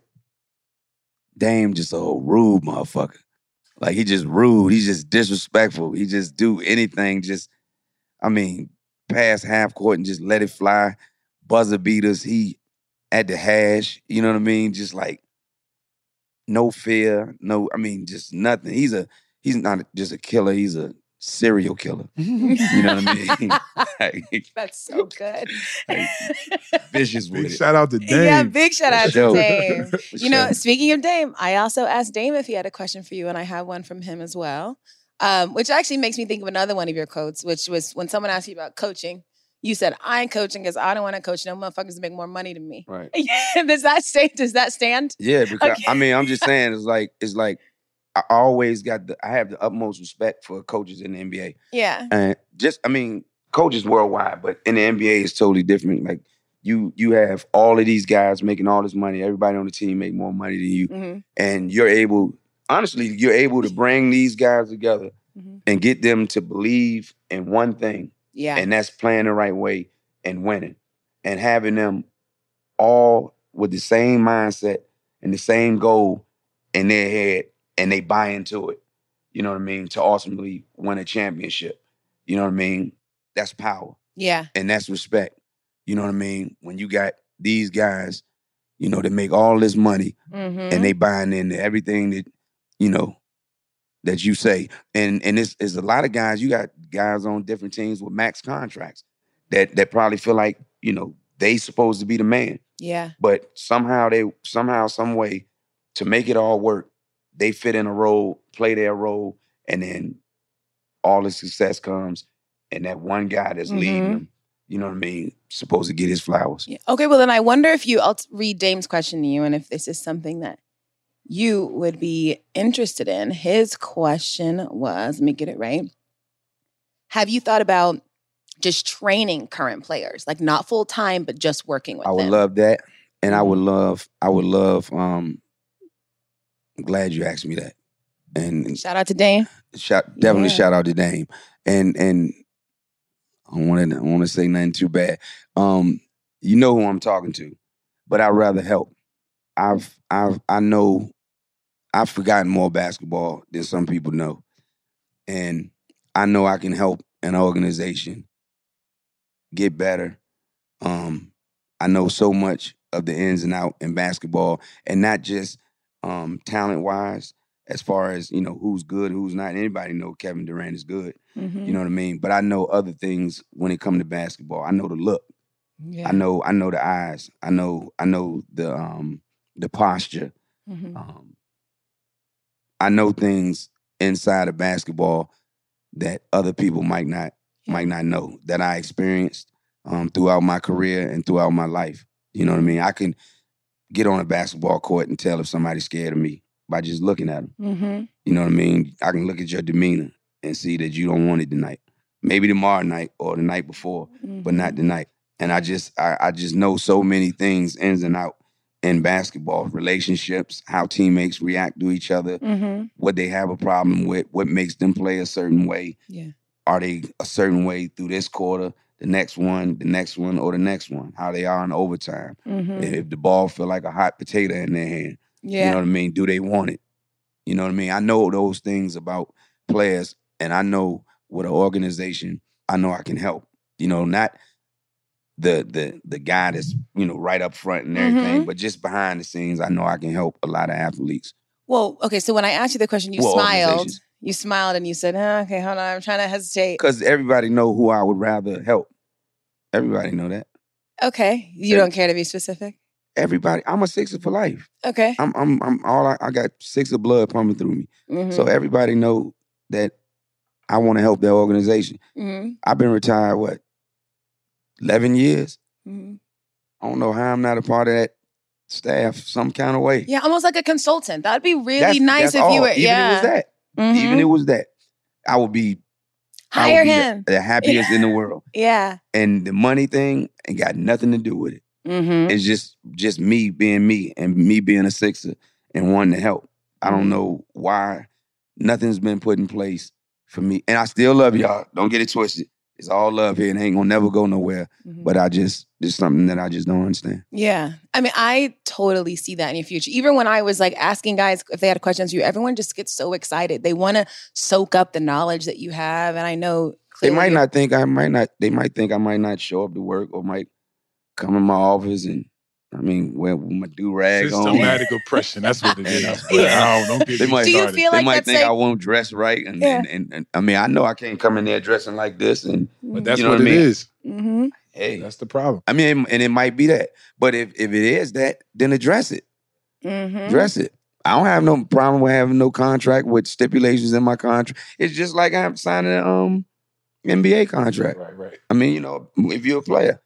Speaker 3: Dame just a rude motherfucker. Like he just rude. He's just disrespectful. He just do anything. Just I mean, pass half court and just let it fly. Buzzer beaters. He at the hash. You know what I mean? Just like no fear. No, I mean, just nothing. He's a he's not just a killer. He's a serial killer. You know what I mean? [laughs] Like, [laughs]
Speaker 1: That's so good.
Speaker 3: vicious with
Speaker 2: Big
Speaker 3: it.
Speaker 2: shout out to [laughs] Dame.
Speaker 1: yeah, big shout out to Dame. You know, speaking of Dame, I also asked Dame if he had a question for you, and I have one from him as well. Um, which actually makes me think of another one of your quotes, which was when someone asked you about coaching, you said, I ain't coaching because I don't want to coach no motherfuckers to make more money than me.
Speaker 3: right. [laughs]
Speaker 1: does that stay? Does that stand?
Speaker 3: Yeah, because
Speaker 1: Okay.
Speaker 3: I mean, I'm just saying, it's like [laughs] it's like I always got the I have the utmost respect for coaches in the NBA.
Speaker 1: Yeah.
Speaker 3: And just I mean, coaches worldwide, but in the NBA it's totally different. Like you you have all of these guys making all this money. Everybody on the team make more money than you,
Speaker 1: Mhm.
Speaker 3: and you're able. Honestly, you're able to bring these guys together
Speaker 1: Mhm.
Speaker 3: and get them to believe in one thing,
Speaker 1: Yeah.
Speaker 3: and that's playing the right way and winning, and having them all with the same mindset and the same goal in their head, and they buy into it. You know what I mean? To ultimately win a championship. You know what I mean? That's power
Speaker 1: yeah.
Speaker 3: and that's respect. You know what I mean? When you got these guys, you know, that make all this money
Speaker 1: hmm
Speaker 3: and they buying into everything that, you know, that you say. And and it's, it's a lot of guys, you got guys on different teams with max contracts that that probably feel like, you know, they supposed to be the man.
Speaker 1: yeah.
Speaker 3: But somehow they somehow, some way to make it all work, they fit in a role, play their role, and then all the success comes, and that one guy that's leading
Speaker 1: Mhm.
Speaker 3: them, you know what I mean, supposed to get his flowers.
Speaker 1: Yeah. Okay, well then I wonder if you I'll read Dame's question to you and if this is something that you would be interested in. His question was, let me get it right. Have you thought about just training current players, like not full time, but just working with
Speaker 3: I would
Speaker 1: them?
Speaker 3: love that, and I would love, I would love. Um, I'm glad you asked me that, and, and
Speaker 1: Shout out to Dame.
Speaker 3: shout definitely
Speaker 1: Yeah.
Speaker 3: shout out to Dame, and and I don't want to I want to say nothing too bad. Um, you know who I'm talking to, but I'd rather help. I've I've I know I've forgotten more basketball than some people know, and I know I can help an organization get better. Um, I know so much of the ins and out in basketball, and not just um, talent wise, as far as you know who's good, who's not. Anybody know Kevin Durant is good.
Speaker 1: Mhm.
Speaker 3: You know what I mean? But I know other things when it comes to basketball. I know the look.
Speaker 1: yeah.
Speaker 3: I know I know the eyes. I know I know the um the posture.
Speaker 1: Mhm.
Speaker 3: Um I know things inside of basketball that other people might not might not know that I experienced um throughout my career and throughout my life. You know what I mean? I can get on a basketball court and tell if somebody's scared of me by just looking at them.
Speaker 1: Mhm.
Speaker 3: You know what I mean? I can look at your demeanor and see that you don't want it tonight. Maybe tomorrow night or the night before, but not
Speaker 1: Mhm.
Speaker 3: tonight. And I just I, I just know so many things ins and out in basketball, relationships, how teammates react to each other,
Speaker 1: Mhm.
Speaker 3: what they have a problem with, what makes them play a certain way.
Speaker 1: Yeah.
Speaker 3: Are they a certain way through this quarter, the next one, the next one, or the next one? How they are in overtime.
Speaker 1: Mhm.
Speaker 3: If the ball feel like a hot potato in their hand.
Speaker 1: Yeah.
Speaker 3: You know what I mean? Do they want it? You know what I mean? I know those things about players, and I know with an organization, I know I can help. You know, not the the the guy that's you know right up front and everything,
Speaker 1: Mhm.
Speaker 3: but just behind the scenes, I know I can help a lot of athletes.
Speaker 1: well, okay, so when I asked you the question, you
Speaker 3: Well,
Speaker 1: smiled. You smiled and you said, "Huh, okay, hold on, I'm trying to hesitate.
Speaker 3: Because everybody know who I would rather help. Everybody know that.
Speaker 1: Okay. You don't care to be specific?
Speaker 3: Everybody, I'm a sixer for life.
Speaker 1: Okay.
Speaker 3: I'm I'm I'm all I, I got six of blood pumping through me.
Speaker 1: Mhm.
Speaker 3: So everybody know that I want to help their organization.
Speaker 1: Mhm.
Speaker 3: I've been retired what, eleven years.
Speaker 1: Mhm.
Speaker 3: I don't know how I'm not a part of that staff some kind of way.
Speaker 1: Yeah, almost like a consultant. That'd be really
Speaker 3: That's-
Speaker 1: nice
Speaker 3: that's
Speaker 1: if you
Speaker 3: all.
Speaker 1: were.
Speaker 3: Even
Speaker 1: yeah.
Speaker 3: it was that.
Speaker 1: Mhm.
Speaker 3: Even it was that. I would be I would
Speaker 1: Hire
Speaker 3: be the-
Speaker 1: him.
Speaker 3: The, happiest in the [laughs] world.
Speaker 1: Yeah.
Speaker 3: And the money thing ain't got nothing to do with it.
Speaker 1: Mm-hmm.
Speaker 3: It's just just me being me and me being a sixer and wanting to help. I don't
Speaker 1: Mhm.
Speaker 3: know why nothing's been put in place for me. And I still love y'all. Don't get it twisted. It's all love here and ain't gonna never go nowhere. But mm-hmm. I just it's something that I just don't understand.
Speaker 1: Yeah. I mean, I totally see that in your future. Even when I was like asking guys if they had questions for you, everyone just gets so excited. They want to soak up the knowledge that you have. And I know
Speaker 3: They might not think I might not. They might think I might not show up to work or might come in my office and I mean wear my do rag on.
Speaker 2: Systematic [laughs] oppression. That's what it is.
Speaker 3: Yeah.
Speaker 2: I don't, don't get
Speaker 3: They
Speaker 2: me
Speaker 3: might-
Speaker 1: Do you
Speaker 2: started.
Speaker 1: feel
Speaker 3: they
Speaker 1: like
Speaker 3: might think
Speaker 1: like,
Speaker 3: I won't dress right, and,
Speaker 1: Yeah.
Speaker 3: and, and, and I mean I know I can't come in there dressing like this, and
Speaker 2: But that's
Speaker 3: You know
Speaker 2: what,
Speaker 3: what I
Speaker 2: it
Speaker 3: mean?
Speaker 2: is.
Speaker 1: hmm
Speaker 3: hey,
Speaker 2: That's the problem.
Speaker 3: I mean, and it might be that, but if if it is that, then address it,
Speaker 1: Mm-hmm.
Speaker 3: address it. I don't have no problem with having no contract with stipulations in my contract. It's just like I'm signing an um NBA contract.
Speaker 2: Right, right.
Speaker 3: I mean, you know, if you're a player,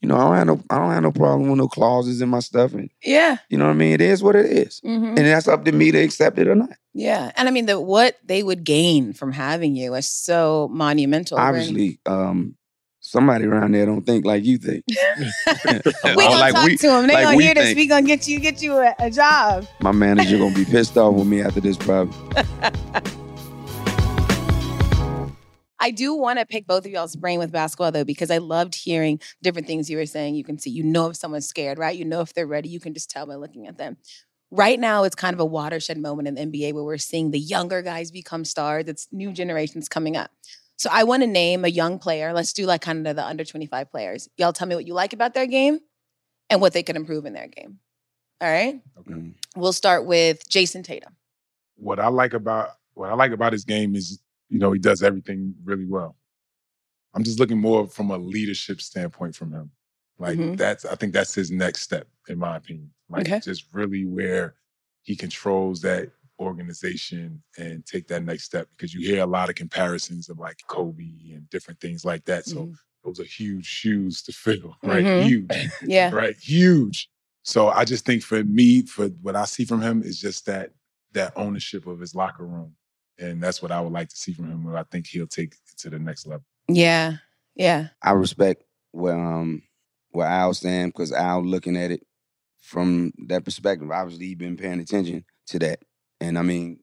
Speaker 3: you know, I don't have no I don't have no problem with no clauses in my stuff, and
Speaker 1: Yeah.
Speaker 3: you know what I mean. It is what it is,
Speaker 1: hmm
Speaker 3: and that's up to me to accept it or not.
Speaker 1: Yeah. And I mean, the what they would gain from having you is so monumental. right?
Speaker 3: Obviously, um, somebody around there don't think like you think. [laughs] [laughs]
Speaker 1: we gonna
Speaker 3: like
Speaker 1: talk
Speaker 3: we-
Speaker 1: to them. They
Speaker 3: like
Speaker 1: gonna hear this.
Speaker 3: think.
Speaker 1: We gonna get you get you a, a job.
Speaker 3: My manager gonna be pissed off with me after this probably. [laughs]
Speaker 1: I do want to pick both of y'all's brain with basketball though, because I loved hearing different things you were saying. You can see, you know, if someone's scared, right? You know if they're ready. You can just tell by looking at them. Right now, it's kind of a watershed moment in the NBA where we're seeing the younger guys become stars. It's new generations coming up. So I want to name a young player. Let's do like kind of the under 25 players. Y'all tell me what you like about their game and what they could improve in their game. All right.
Speaker 3: Mm.
Speaker 1: We'll start with Jayson Tatum.
Speaker 2: what I like about what I like about his game is, you know, he does everything really well. I'm just looking more from a leadership standpoint from him. Like
Speaker 1: Mhm.
Speaker 2: that's I think that's his next step, in my opinion. Like
Speaker 1: Okay.
Speaker 2: just really where he controls that organization and take that next step because you hear a lot of comparisons of like Kobe and different things like that. So
Speaker 1: Mhm.
Speaker 2: those are huge shoes to fill, [laughs] right?
Speaker 1: Mhm.
Speaker 2: Huge [laughs]
Speaker 1: Yeah.
Speaker 2: right? Huge. So I just think for me, for what I see from him is just that that ownership of his locker room, and that's what I would like to see from him. And I think he'll take it to the next level.
Speaker 1: Yeah. Yeah.
Speaker 3: I respect where um where Al's saying because Al looking at it from that perspective. Obviously, he been paying attention to that, and I mean,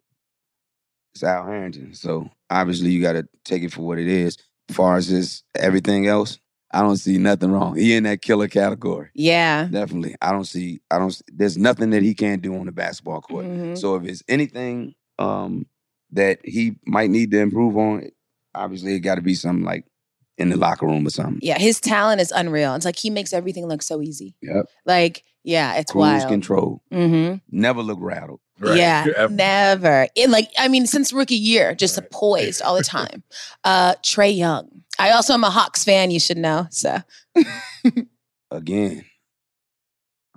Speaker 3: it's Al Harrington, so obviously you got to take it for what it is. As far as this everything else, I don't see nothing wrong. He in that killer category,
Speaker 1: Yeah.
Speaker 3: definitely. I don't see. I don't. There's nothing that he can't do on the basketball court.
Speaker 1: Mhm.
Speaker 3: So if it's anything um, that he might need to improve on, obviously it got to be something like in the locker room or something.
Speaker 1: Yeah, his talent is unreal. It's like he makes everything look so easy.
Speaker 3: Yep.
Speaker 1: Like, yeah, it's
Speaker 3: Cruise
Speaker 1: wild.
Speaker 3: control.
Speaker 1: hmm
Speaker 3: Never look rattled.
Speaker 1: Yeah,
Speaker 2: Ever.
Speaker 1: never. It, like, I mean, since rookie year, just
Speaker 2: Right.
Speaker 1: poised all the [laughs] time. Uh, Trae Young. I also am a Hawks fan. You should know. So, [laughs]
Speaker 3: Again,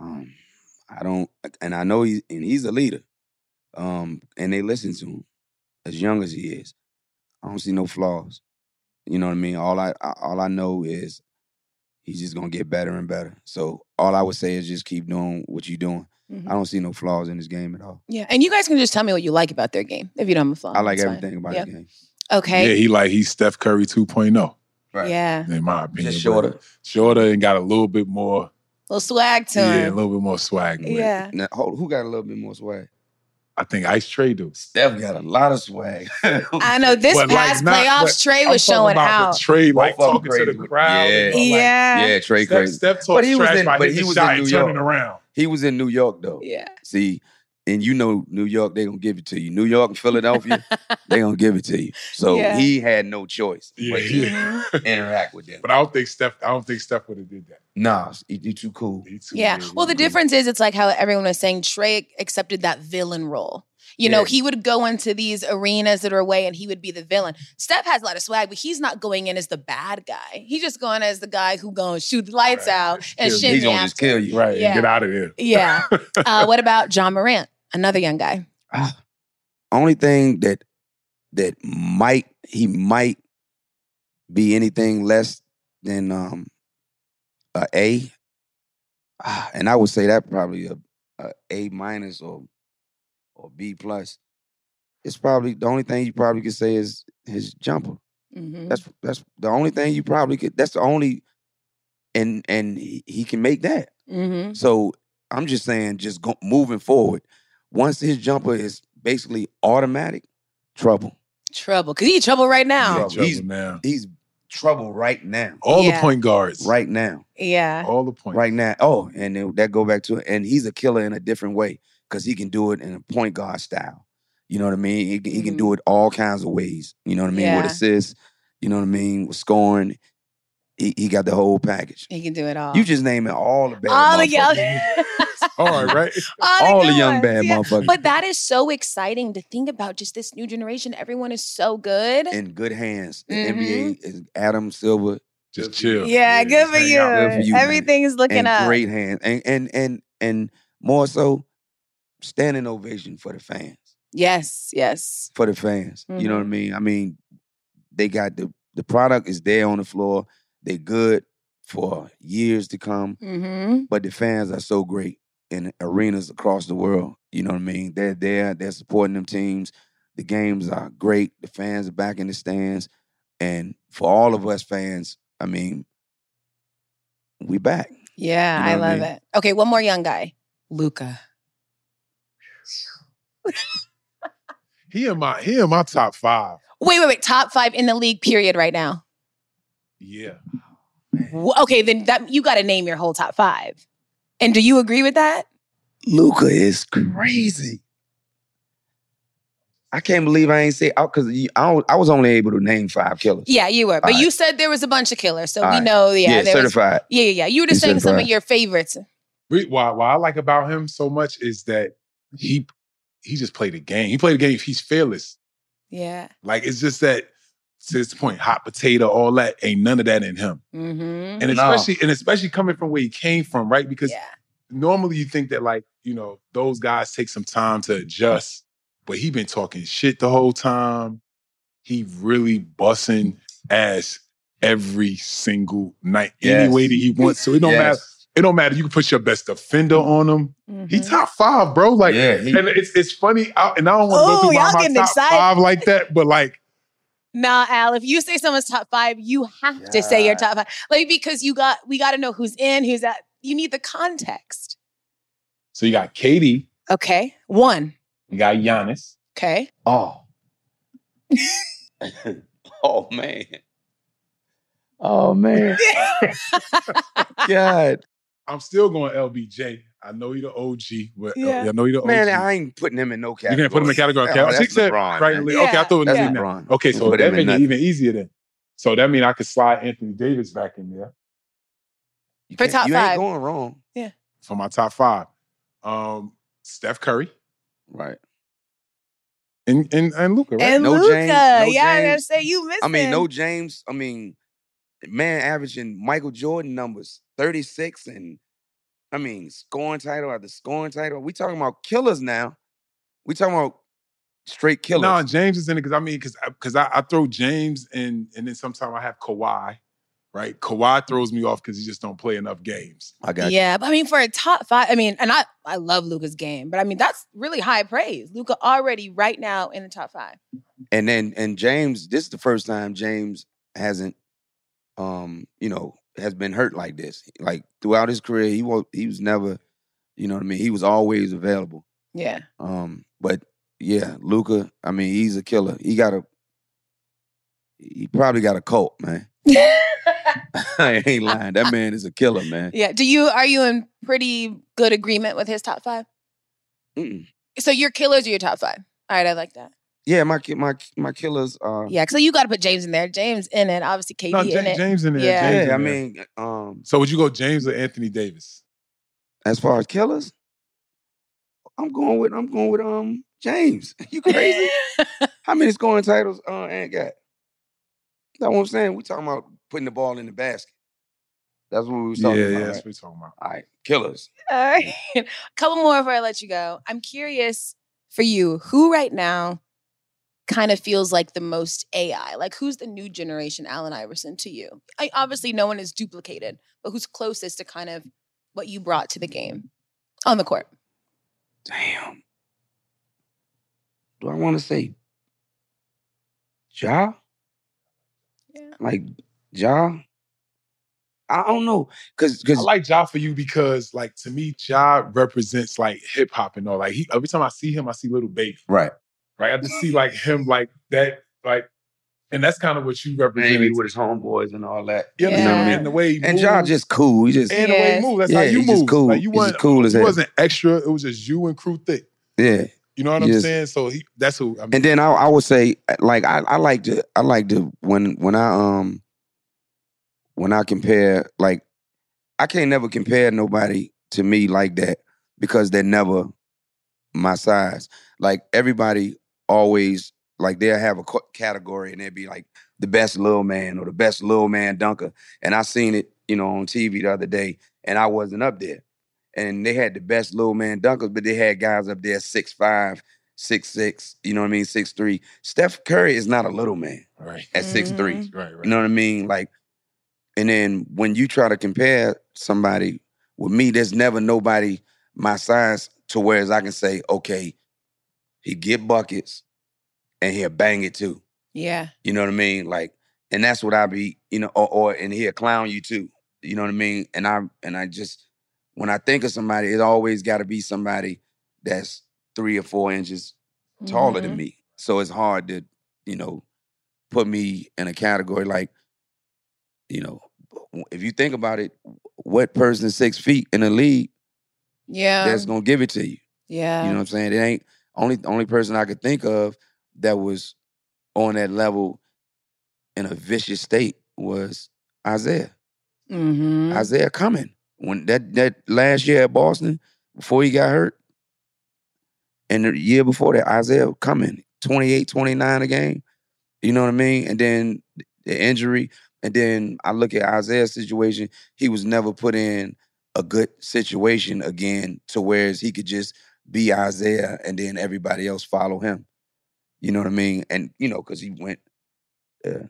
Speaker 3: um, I don't, and I know he, and he's a leader. Um, and they listen to him as young as he is. I don't see no flaws. You know what I mean? All I, I all I know is he's just gonna get better and better. So all I would say is just keep doing what you're doing.
Speaker 1: Mhm.
Speaker 3: I don't see no flaws in his game at all.
Speaker 1: yeah, and you guys can just tell me what you like about their game if you don't have a flaw.
Speaker 3: I like
Speaker 1: That's fine.
Speaker 3: everything about
Speaker 1: Yeah.
Speaker 3: his game.
Speaker 1: Okay.
Speaker 2: Yeah, he like he's Steph Curry 2.0,
Speaker 3: Right.
Speaker 1: Yeah,
Speaker 2: in my opinion.
Speaker 3: Just
Speaker 2: but
Speaker 3: shorter.
Speaker 2: shorter, and got a little bit more.
Speaker 1: little swag to
Speaker 2: Yeah, a little bit more swag.
Speaker 1: Yeah.
Speaker 3: Now, hold, who got a little bit more swag?
Speaker 2: I think Ice Trae do.
Speaker 3: Steph got a lot of swag. [laughs]
Speaker 1: I know this
Speaker 2: But, like,
Speaker 1: past
Speaker 2: not-
Speaker 1: playoffs,
Speaker 2: but Trae
Speaker 1: was showing
Speaker 2: about
Speaker 1: out.
Speaker 2: the Trae like
Speaker 3: Both of 'em
Speaker 2: talking to the crowd.
Speaker 3: Yeah.
Speaker 2: and, like,
Speaker 1: Yeah.
Speaker 3: yeah, Trae
Speaker 2: Steph,
Speaker 3: crazy.
Speaker 2: Steph talks
Speaker 3: But he was
Speaker 2: trash
Speaker 3: in-
Speaker 2: by
Speaker 3: but he
Speaker 2: the
Speaker 3: was
Speaker 2: shot
Speaker 3: in
Speaker 2: and
Speaker 3: New
Speaker 2: turning
Speaker 3: York.
Speaker 2: around.
Speaker 3: He was in New York though.
Speaker 1: Yeah.
Speaker 3: See, and you know New York, they gonna give it to you. New York and Philadelphia, [laughs] they gonna give it to you. So
Speaker 1: Yeah.
Speaker 3: he had no choice
Speaker 2: Yeah,
Speaker 3: but to
Speaker 2: yeah. [laughs]
Speaker 3: interact with them.
Speaker 2: But I don't think Steph. I don't think Steph would have did that.
Speaker 3: Nah, he, he too cool.
Speaker 2: He too-
Speaker 1: Yeah.
Speaker 2: he
Speaker 1: Well, the
Speaker 2: cool.
Speaker 1: difference is it's like how everyone was saying Trae accepted that villain role. You know,
Speaker 3: Yeah.
Speaker 1: he would go into these arenas that are away and he would be the villain. Steph has a lot of swag, but he's not going in as the bad guy. He's just going as the guy who going to shoot the lights
Speaker 2: Right.
Speaker 1: out and
Speaker 2: Kill-
Speaker 1: shimmy
Speaker 3: He's gonna just kill you.
Speaker 2: Right. and
Speaker 1: Yeah.
Speaker 2: Get out of here.
Speaker 1: Yeah. [laughs] Uh, what about Ja Morant, another young guy?
Speaker 3: Ah, only thing that that might he might be anything less than um a A, Ah, and I would say that probably a, a A minus or or B plus. It's probably the only thing you probably could say is his jumper.
Speaker 1: Mhm.
Speaker 3: That's that's the only thing you probably could. That's the only, and and he, he can make that.
Speaker 1: Mhm.
Speaker 3: So I'm just saying, just go, moving forward. Once his jumper is basically automatic, trouble.
Speaker 1: Trouble. Because he in trouble right now.
Speaker 3: Trouble.
Speaker 2: Trouble
Speaker 3: He's-
Speaker 2: now.
Speaker 3: He's trouble right now,
Speaker 2: All
Speaker 1: Yeah.
Speaker 2: the point guards.
Speaker 3: right now,
Speaker 1: Yeah.
Speaker 2: All the point.
Speaker 3: right now. Oh, and then that go back to it. And he's a killer in a different way because he can do it in a point guard style. You know what I mean? He, can- he can do mm-hmm. it all kinds of ways. You know what I mean? With assists. You know what I mean? With scoring. He, he got the whole package.
Speaker 1: He can do it all.
Speaker 3: You just naming all the bad
Speaker 1: all the young, [laughs]
Speaker 3: motherfuckers. [laughs]
Speaker 2: All right, right?
Speaker 3: all the
Speaker 1: good
Speaker 3: young
Speaker 1: ones,
Speaker 3: bad
Speaker 1: yeah.
Speaker 3: motherfuckers.
Speaker 1: But that is so exciting to think about. Just this new generation, everyone is so good.
Speaker 3: in good hands. The
Speaker 1: Mhm.
Speaker 3: NBA is Adam Silver
Speaker 2: Just chill.
Speaker 1: yeah, good for you.
Speaker 2: out.
Speaker 3: Good for you, man.
Speaker 1: Everything is looking
Speaker 3: in
Speaker 1: up.
Speaker 3: great hands, and and and and more so, standing ovation for the fans.
Speaker 1: Yes, yes.
Speaker 3: For the fans, you know what I
Speaker 1: Mhm.
Speaker 3: mean. I mean, they got the the product is there on the floor. They good for years to come,
Speaker 1: Mm-hmm.
Speaker 3: but the fans are so great in arenas across the world. You know what I mean? They're there. They're supporting them teams. The games are great. The fans are back in the stands. And for all of us fans, I mean, we back.
Speaker 1: Yeah,
Speaker 3: You know
Speaker 1: I
Speaker 3: what I
Speaker 1: love
Speaker 3: mean?
Speaker 1: it. Okay, one more young guy. Luka. [laughs]
Speaker 2: He in my he in my top five.
Speaker 1: Wait, wait, wait. Top five in the league, period, right now.
Speaker 2: Yeah.
Speaker 1: Okay, then that you got to name your whole top five. And do you agree with that?
Speaker 3: Luka is crazy. I can't believe I ain't say out because I, I was only able to name five killers.
Speaker 1: Yeah, you were. But
Speaker 3: All
Speaker 1: you said there was a bunch of killers, so we
Speaker 3: All right.
Speaker 1: know. Yeah,
Speaker 3: Yeah,
Speaker 1: there was.
Speaker 3: certified.
Speaker 1: Yeah, yeah, yeah. You were just
Speaker 3: He's
Speaker 1: saying some of your favorites.
Speaker 2: Re- Why why I like about him so much is that he he just played a game. He played a game. He's fearless.
Speaker 1: Yeah.
Speaker 2: Like it's just that to this point, hot potato, all that ain't none of that in him.
Speaker 1: Mm-hmm.
Speaker 2: And
Speaker 3: No.
Speaker 2: especially and especially coming from where he came from, right? Because
Speaker 1: Yeah.
Speaker 2: normally you think that like you know those guys take some time to adjust, but he been talking shit the whole time. He really bussing ass every single night, any way that he wants. So it don't
Speaker 3: Yes.
Speaker 2: matter. It don't matter. You can put your best defender on him. He
Speaker 1: Mhm.
Speaker 2: top five, bro. Like,
Speaker 3: yeah, he,
Speaker 2: and it's it's funny. I, and I don't want to go through
Speaker 1: y'all
Speaker 2: my, my top
Speaker 1: excited.
Speaker 2: five like that, but like,
Speaker 1: Nah, Al, if you say someone's top five, you have to say your top five. Like because you got we got to know who's in, who's out. You need the context.
Speaker 2: so you got KD,
Speaker 1: Okay. One.
Speaker 2: you got Giannis.
Speaker 1: Okay.
Speaker 3: oh, [laughs] oh man, oh man, [laughs] [laughs] God,
Speaker 2: I'm still going LBJ. I know you the OG, but uh,
Speaker 1: Yeah.
Speaker 2: I know you the OG.
Speaker 3: man, I ain't putting him in no category.
Speaker 2: you
Speaker 3: category.
Speaker 2: can't put him in category. Okay,
Speaker 3: Oh, that's
Speaker 2: think
Speaker 3: LeBron,
Speaker 2: right.
Speaker 3: man.
Speaker 2: Okay, I thought it was
Speaker 3: That's
Speaker 1: Yeah.
Speaker 2: in there.
Speaker 3: LeBron.
Speaker 2: Okay, so that
Speaker 3: him in
Speaker 2: make it even easier then. So that means I could slide Anthony Davis back in there
Speaker 3: You
Speaker 1: For
Speaker 3: can't-
Speaker 1: top
Speaker 3: you
Speaker 1: five.
Speaker 3: ain't going wrong, Yeah.
Speaker 2: for my top five. Um, Steph Curry
Speaker 3: right?
Speaker 2: and and, and Luka, right?
Speaker 1: And
Speaker 3: No
Speaker 1: Luka.
Speaker 3: James, no
Speaker 1: yeah, I gotta say you missed.
Speaker 3: I mean, no James. I mean, man, averaging Michael Jordan numbers, 36, and I mean, scoring title after scoring title. We talking about killers now. We talking about straight killers.
Speaker 2: No, James is in it because I mean, because because I, I throw James and and then sometimes I have Kawhi, right? Kawhi throws me off because he just don't play enough games.
Speaker 3: I got
Speaker 1: Yeah, but I mean, for a top five, I mean, and I I love Luka's game, but I mean that's really high praise. Luka already right now in the top five.
Speaker 3: And then and James, this is the first time James hasn't, um, you know, has been hurt like this. Like throughout his career, he was he was never, you know what I mean. He was always available.
Speaker 1: Yeah.
Speaker 3: Um, but yeah, Luka, I mean, he's a killer. He got a he probably got a cult, man. [laughs] I ain't lying. That man is a killer, man.
Speaker 1: yeah. Do you are you in pretty good agreement with his top five?
Speaker 3: Mm-mm.
Speaker 1: So your killers are your top five. All right, I like that.
Speaker 3: Yeah, my my my killers are
Speaker 1: Yeah, so you got to put James in there. James in it, obviously KD
Speaker 2: No,
Speaker 1: in it.
Speaker 2: James in there.
Speaker 1: Yeah.
Speaker 2: James in
Speaker 3: yeah, I
Speaker 2: there.
Speaker 3: mean, um,
Speaker 2: so would you go James or Anthony Davis?
Speaker 3: as far as killers, I'm going with I'm going with um James. [laughs] You crazy? [laughs] How many scoring titles uh Ant got? That's what I'm saying. We talking about putting the ball in the basket. That's what we was
Speaker 2: Yeah,
Speaker 3: talking
Speaker 2: yeah,
Speaker 3: about.
Speaker 2: that's
Speaker 3: right?
Speaker 2: what we're talking about.
Speaker 3: All right, killers.
Speaker 1: All right. A [laughs] couple more before I let you go. I'm curious for you, who right now kind of feels like the most AI? Like who's the new generation Allen Iverson to you? I, obviously no one is duplicated, but who's closest to kind of what you brought to the game on the court?
Speaker 3: Damn. Do I want to say Ja?
Speaker 1: Yeah.
Speaker 3: Like Ja? I don't know. Cause cause I
Speaker 2: like Ja for you because, like, to me, Ja represents like hip hop and all. Like, he every time I see him, I see Lil Baby.
Speaker 3: right.
Speaker 2: Right, I just see like him, like that, like, and that's kind of what you represent.
Speaker 3: Maybe with his homeboys and all that.
Speaker 2: you know what
Speaker 1: Yeah.
Speaker 2: I mean? And the way he
Speaker 3: And Ja
Speaker 2: moves,
Speaker 3: just cool. He just
Speaker 2: and the way
Speaker 1: Yes.
Speaker 2: he moves. That's
Speaker 3: Yeah,
Speaker 2: how you move.
Speaker 3: cool.
Speaker 2: Like you
Speaker 3: just
Speaker 2: weren't
Speaker 3: cool as
Speaker 2: you wasn't extra. It was just you and crew thick.
Speaker 3: yeah.
Speaker 2: You know what I'm
Speaker 3: Yes.
Speaker 2: saying? So he, that's who. I mean,
Speaker 3: And then I, I would say like I, I like to I like to when when I um when I compare like I can't never compare nobody to me like that because they're never my size. Like everybody always like they'll have a category and they'd be like the best little man or the best little man dunker. And I seen it, you know, on TV the other day, and I wasn't up there. And they had the best little man dunkers, but they had guys up there six five, six six, you know what I mean, six three. Steph Curry is not a little man
Speaker 2: right,
Speaker 3: at six three.
Speaker 1: Mhm.
Speaker 2: right, right.
Speaker 3: You know what I mean? Like, and then when you try to compare somebody with me, there's never nobody my size to whereas I can say, okay, he get buckets and he'll bang it too.
Speaker 1: Yeah.
Speaker 3: You know what I mean? Like and that's what I be, you know, or, or and he'll clown you too. You know what I mean? And I and I just when I think of somebody, it always got to be somebody that's three or four inches taller than
Speaker 1: Mhm.
Speaker 3: me. So it's hard to, you know, put me in a category like, you know, if you think about it, what person is six feet in the league
Speaker 1: Yeah.
Speaker 3: that's gonna give it to you?
Speaker 1: yeah.
Speaker 3: You know what I'm saying? It ain't only only person I could think of that was on that level in a vicious state was Isaiah.
Speaker 1: mm-hmm.
Speaker 3: Isaiah coming. When that that last year at Boston, before he got hurt, and the year before that, Isaiah coming, 28, 29 a game. You know what I mean? And then the injury. And then I look at Isaiah's situation, he was never put in a good situation again to whereas he could just be Isaiah and then everybody else follow him. You know what I mean? And you know, because he went uh,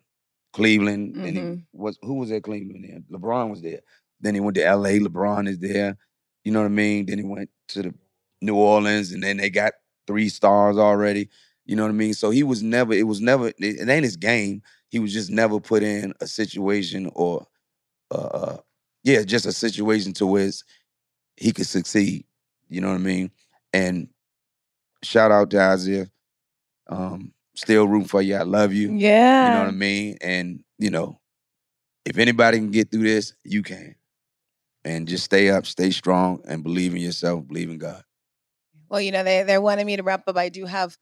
Speaker 3: Cleveland and he
Speaker 1: Mhm.
Speaker 3: was who was at Cleveland then? LeBron was there. Then he went to LA, LeBron is there. You know what I mean? Then he went to the New Orleans and then they got three stars already. You know what I mean? So he was never, it was never, it, it ain't his game. He was just never put in a situation or uh, uh yeah, just a situation to where he could succeed. You know what I mean? And shout out to Isaiah. Um, still rooting for you. I love you.
Speaker 1: yeah.
Speaker 3: You know what I mean? And you know, if anybody can get through this, you can. And just stay up, stay strong, and believe in yourself, believe in God.
Speaker 1: Well, you know, they they're wanting me to wrap up. I do have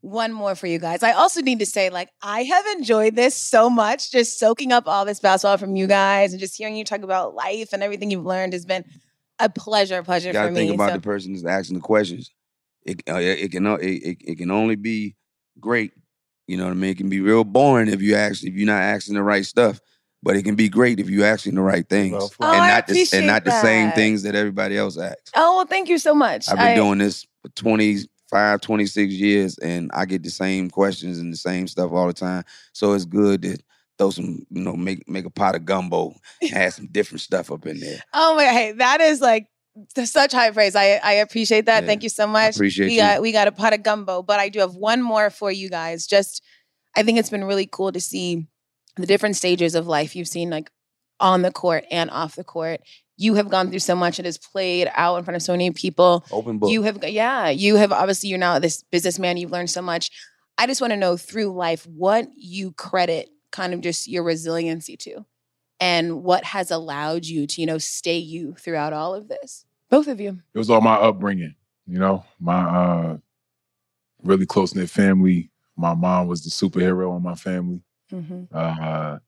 Speaker 1: one more for you guys. I also need to say, like, I have enjoyed this so much, just soaking up all this basketball from you guys and just hearing you talk about life and everything you've learned has been a pleasure, pleasure
Speaker 3: You
Speaker 1: for
Speaker 3: gotta
Speaker 1: me.
Speaker 3: think about
Speaker 1: So-
Speaker 3: the person that's asking the questions. It uh, it it can it, it, it can only be great. You know what I mean? It can be real boring if you ask if you're not asking the right stuff, but it can be great if you're asking the right things
Speaker 2: Well,
Speaker 1: Oh,
Speaker 3: and
Speaker 1: I
Speaker 3: not the, and not the same things that everybody else asks.
Speaker 1: oh, well, thank you so much.
Speaker 3: I've been
Speaker 1: I-
Speaker 3: doing this for 25, 26 years, and I get the same questions and the same stuff all the time. So it's good to throw some, you know, make make a pot of gumbo, and [laughs] add some different stuff up in there.
Speaker 1: Oh my, hey, that is like such high praise. I I appreciate that.
Speaker 3: Yeah,
Speaker 1: Thank you so
Speaker 3: I
Speaker 1: much.
Speaker 3: appreciate
Speaker 1: we
Speaker 3: you.
Speaker 1: got we got a pot of gumbo, but I do have one more for you guys. Just I think it's been really cool to see the different stages of life you've seen like on the court and off the court. You have gone through so much. It has played out in front of so many people.
Speaker 3: Open book.
Speaker 1: You have, yeah, you have obviously you're now this businessman. You've learned so much. I just want to know through life what you credit kind of just your resiliency to, and what has allowed you to you know stay you throughout all of this. Both of you.
Speaker 2: it was all my upbringing. You know, my uh, really close knit family. My mom was the superhero in my family.
Speaker 1: Mm-hmm.
Speaker 2: Uh,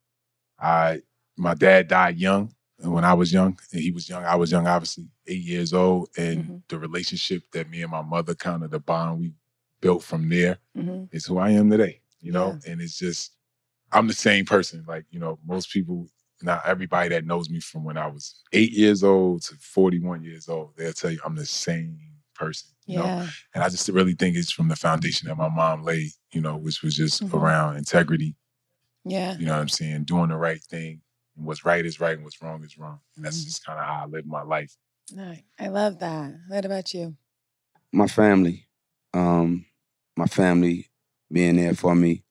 Speaker 2: I my dad died young when I was young, and he was young. I was young, obviously, eight years old, and
Speaker 1: Mhm.
Speaker 2: the relationship that me and my mother kind of the bond we built from there
Speaker 1: Mm-hmm.
Speaker 2: is who I am today. You know, and it's just I'm the same person. Like you know, most people, not everybody that knows me from when I was eight years old to 41 years old, they'll tell you I'm the same person. You know,
Speaker 1: Yeah.
Speaker 2: and I just really think it's from the foundation that my mom laid. You know, which was just
Speaker 1: Mhm.
Speaker 2: around integrity.
Speaker 1: Yeah.
Speaker 2: You know what I'm saying? Doing the right thing. And what's right is right and what's wrong is wrong. And that's
Speaker 1: Mhm.
Speaker 2: just kind of how I live my life.
Speaker 1: Nice. I love that. What about you?
Speaker 3: my family, um, my family being there for me,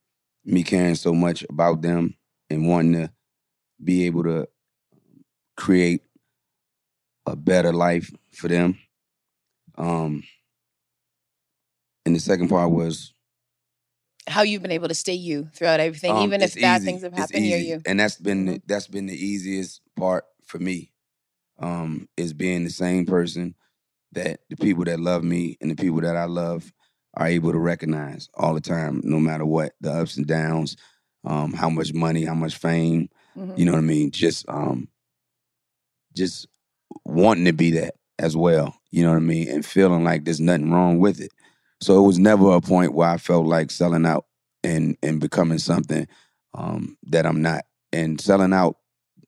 Speaker 3: me caring so much about them and wanting to be able to create a better life for them. Um, and the second part was
Speaker 1: How you've been able to stay you throughout everything,
Speaker 3: um,
Speaker 1: even if
Speaker 3: it's
Speaker 1: bad
Speaker 3: easy.
Speaker 1: things have happened.
Speaker 3: Easy.
Speaker 1: you.
Speaker 3: and that's been the, that's been the easiest part for me. Um, is being the same person that the people that love me and the people that I love are able to recognize all the time, no matter what the ups and downs, um, how much money, how much fame,
Speaker 1: Mhm.
Speaker 3: you know what I mean. Just um, just wanting to be that as well, you know what I mean, and feeling like there's nothing wrong with it. So it was never a point where I felt like selling out and and becoming something um, that I'm not. And selling out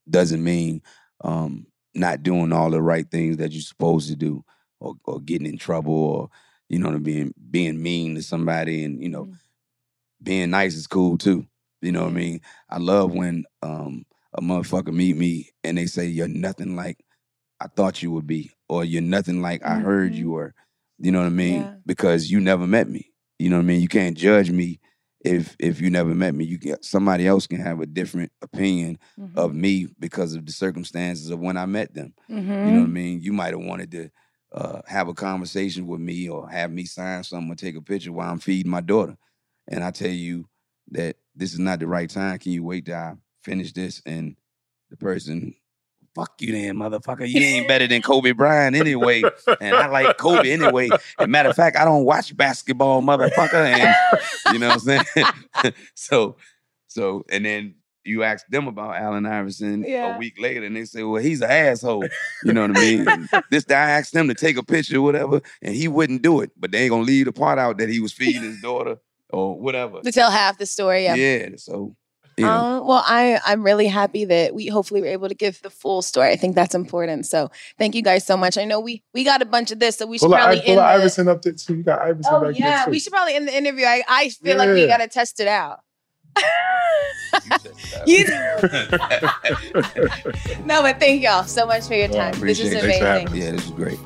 Speaker 3: doesn't mean um, not doing all the right things that you're supposed to do, or, or getting in trouble, or you know, what I mean, being mean to somebody, and you know,
Speaker 1: Mhm.
Speaker 3: being nice is cool too. You know what I mean? I love when um, a motherfucker meet me and they say you're nothing like I thought you would be, or you're nothing like I heard
Speaker 1: Mhm.
Speaker 3: you were. You know what I mean?
Speaker 1: Yeah.
Speaker 3: Because you never met me. You know what I mean? You can't judge me if if you never met me, you get somebody else can have a different opinion
Speaker 1: Mhm.
Speaker 3: of me because of the circumstances of when I met them. You know what I mean? You might have wanted to uh, have a conversation with me or have me sign something or take a picture while I'm feeding my daughter. And I tell you that this is not the right time. Can you wait till I finish this? And the person, fuck you then, motherfucker. You ain't better than Kobe Bryant anyway. And I like Kobe anyway. Matter of fact, I don't watch basketball, motherfucker. And you know what I'm saying? [laughs] so, so, and then you ask them about Allen Iverson
Speaker 1: Yeah.
Speaker 3: a week later, and they say, "Well, he's an asshole." You know what I mean? And [laughs] this guy asked them to take a picture or whatever, and he wouldn't do it. But they ain't gonna leave the part out that he was feeding his daughter or whatever.
Speaker 1: To tell half the story, yeah.
Speaker 3: Yeah. So, you know,
Speaker 1: Um, well, I I'm really happy that we hopefully were able to give the full story. I think that's important. So thank you guys so much. I know we we got a bunch of this, so we should
Speaker 2: Pull,
Speaker 1: probably
Speaker 2: I, pull
Speaker 1: end the-
Speaker 2: Iverson up there too. You got Iverson
Speaker 1: Oh
Speaker 2: back
Speaker 1: yeah, we should probably end the interview. I, I feel like we gotta test it out. [laughs] you [laughs] [laughs] no, but thank y'all so much for your time. This is
Speaker 3: appreciate it.
Speaker 2: Thanks for
Speaker 1: amazing.
Speaker 3: yeah, this is great.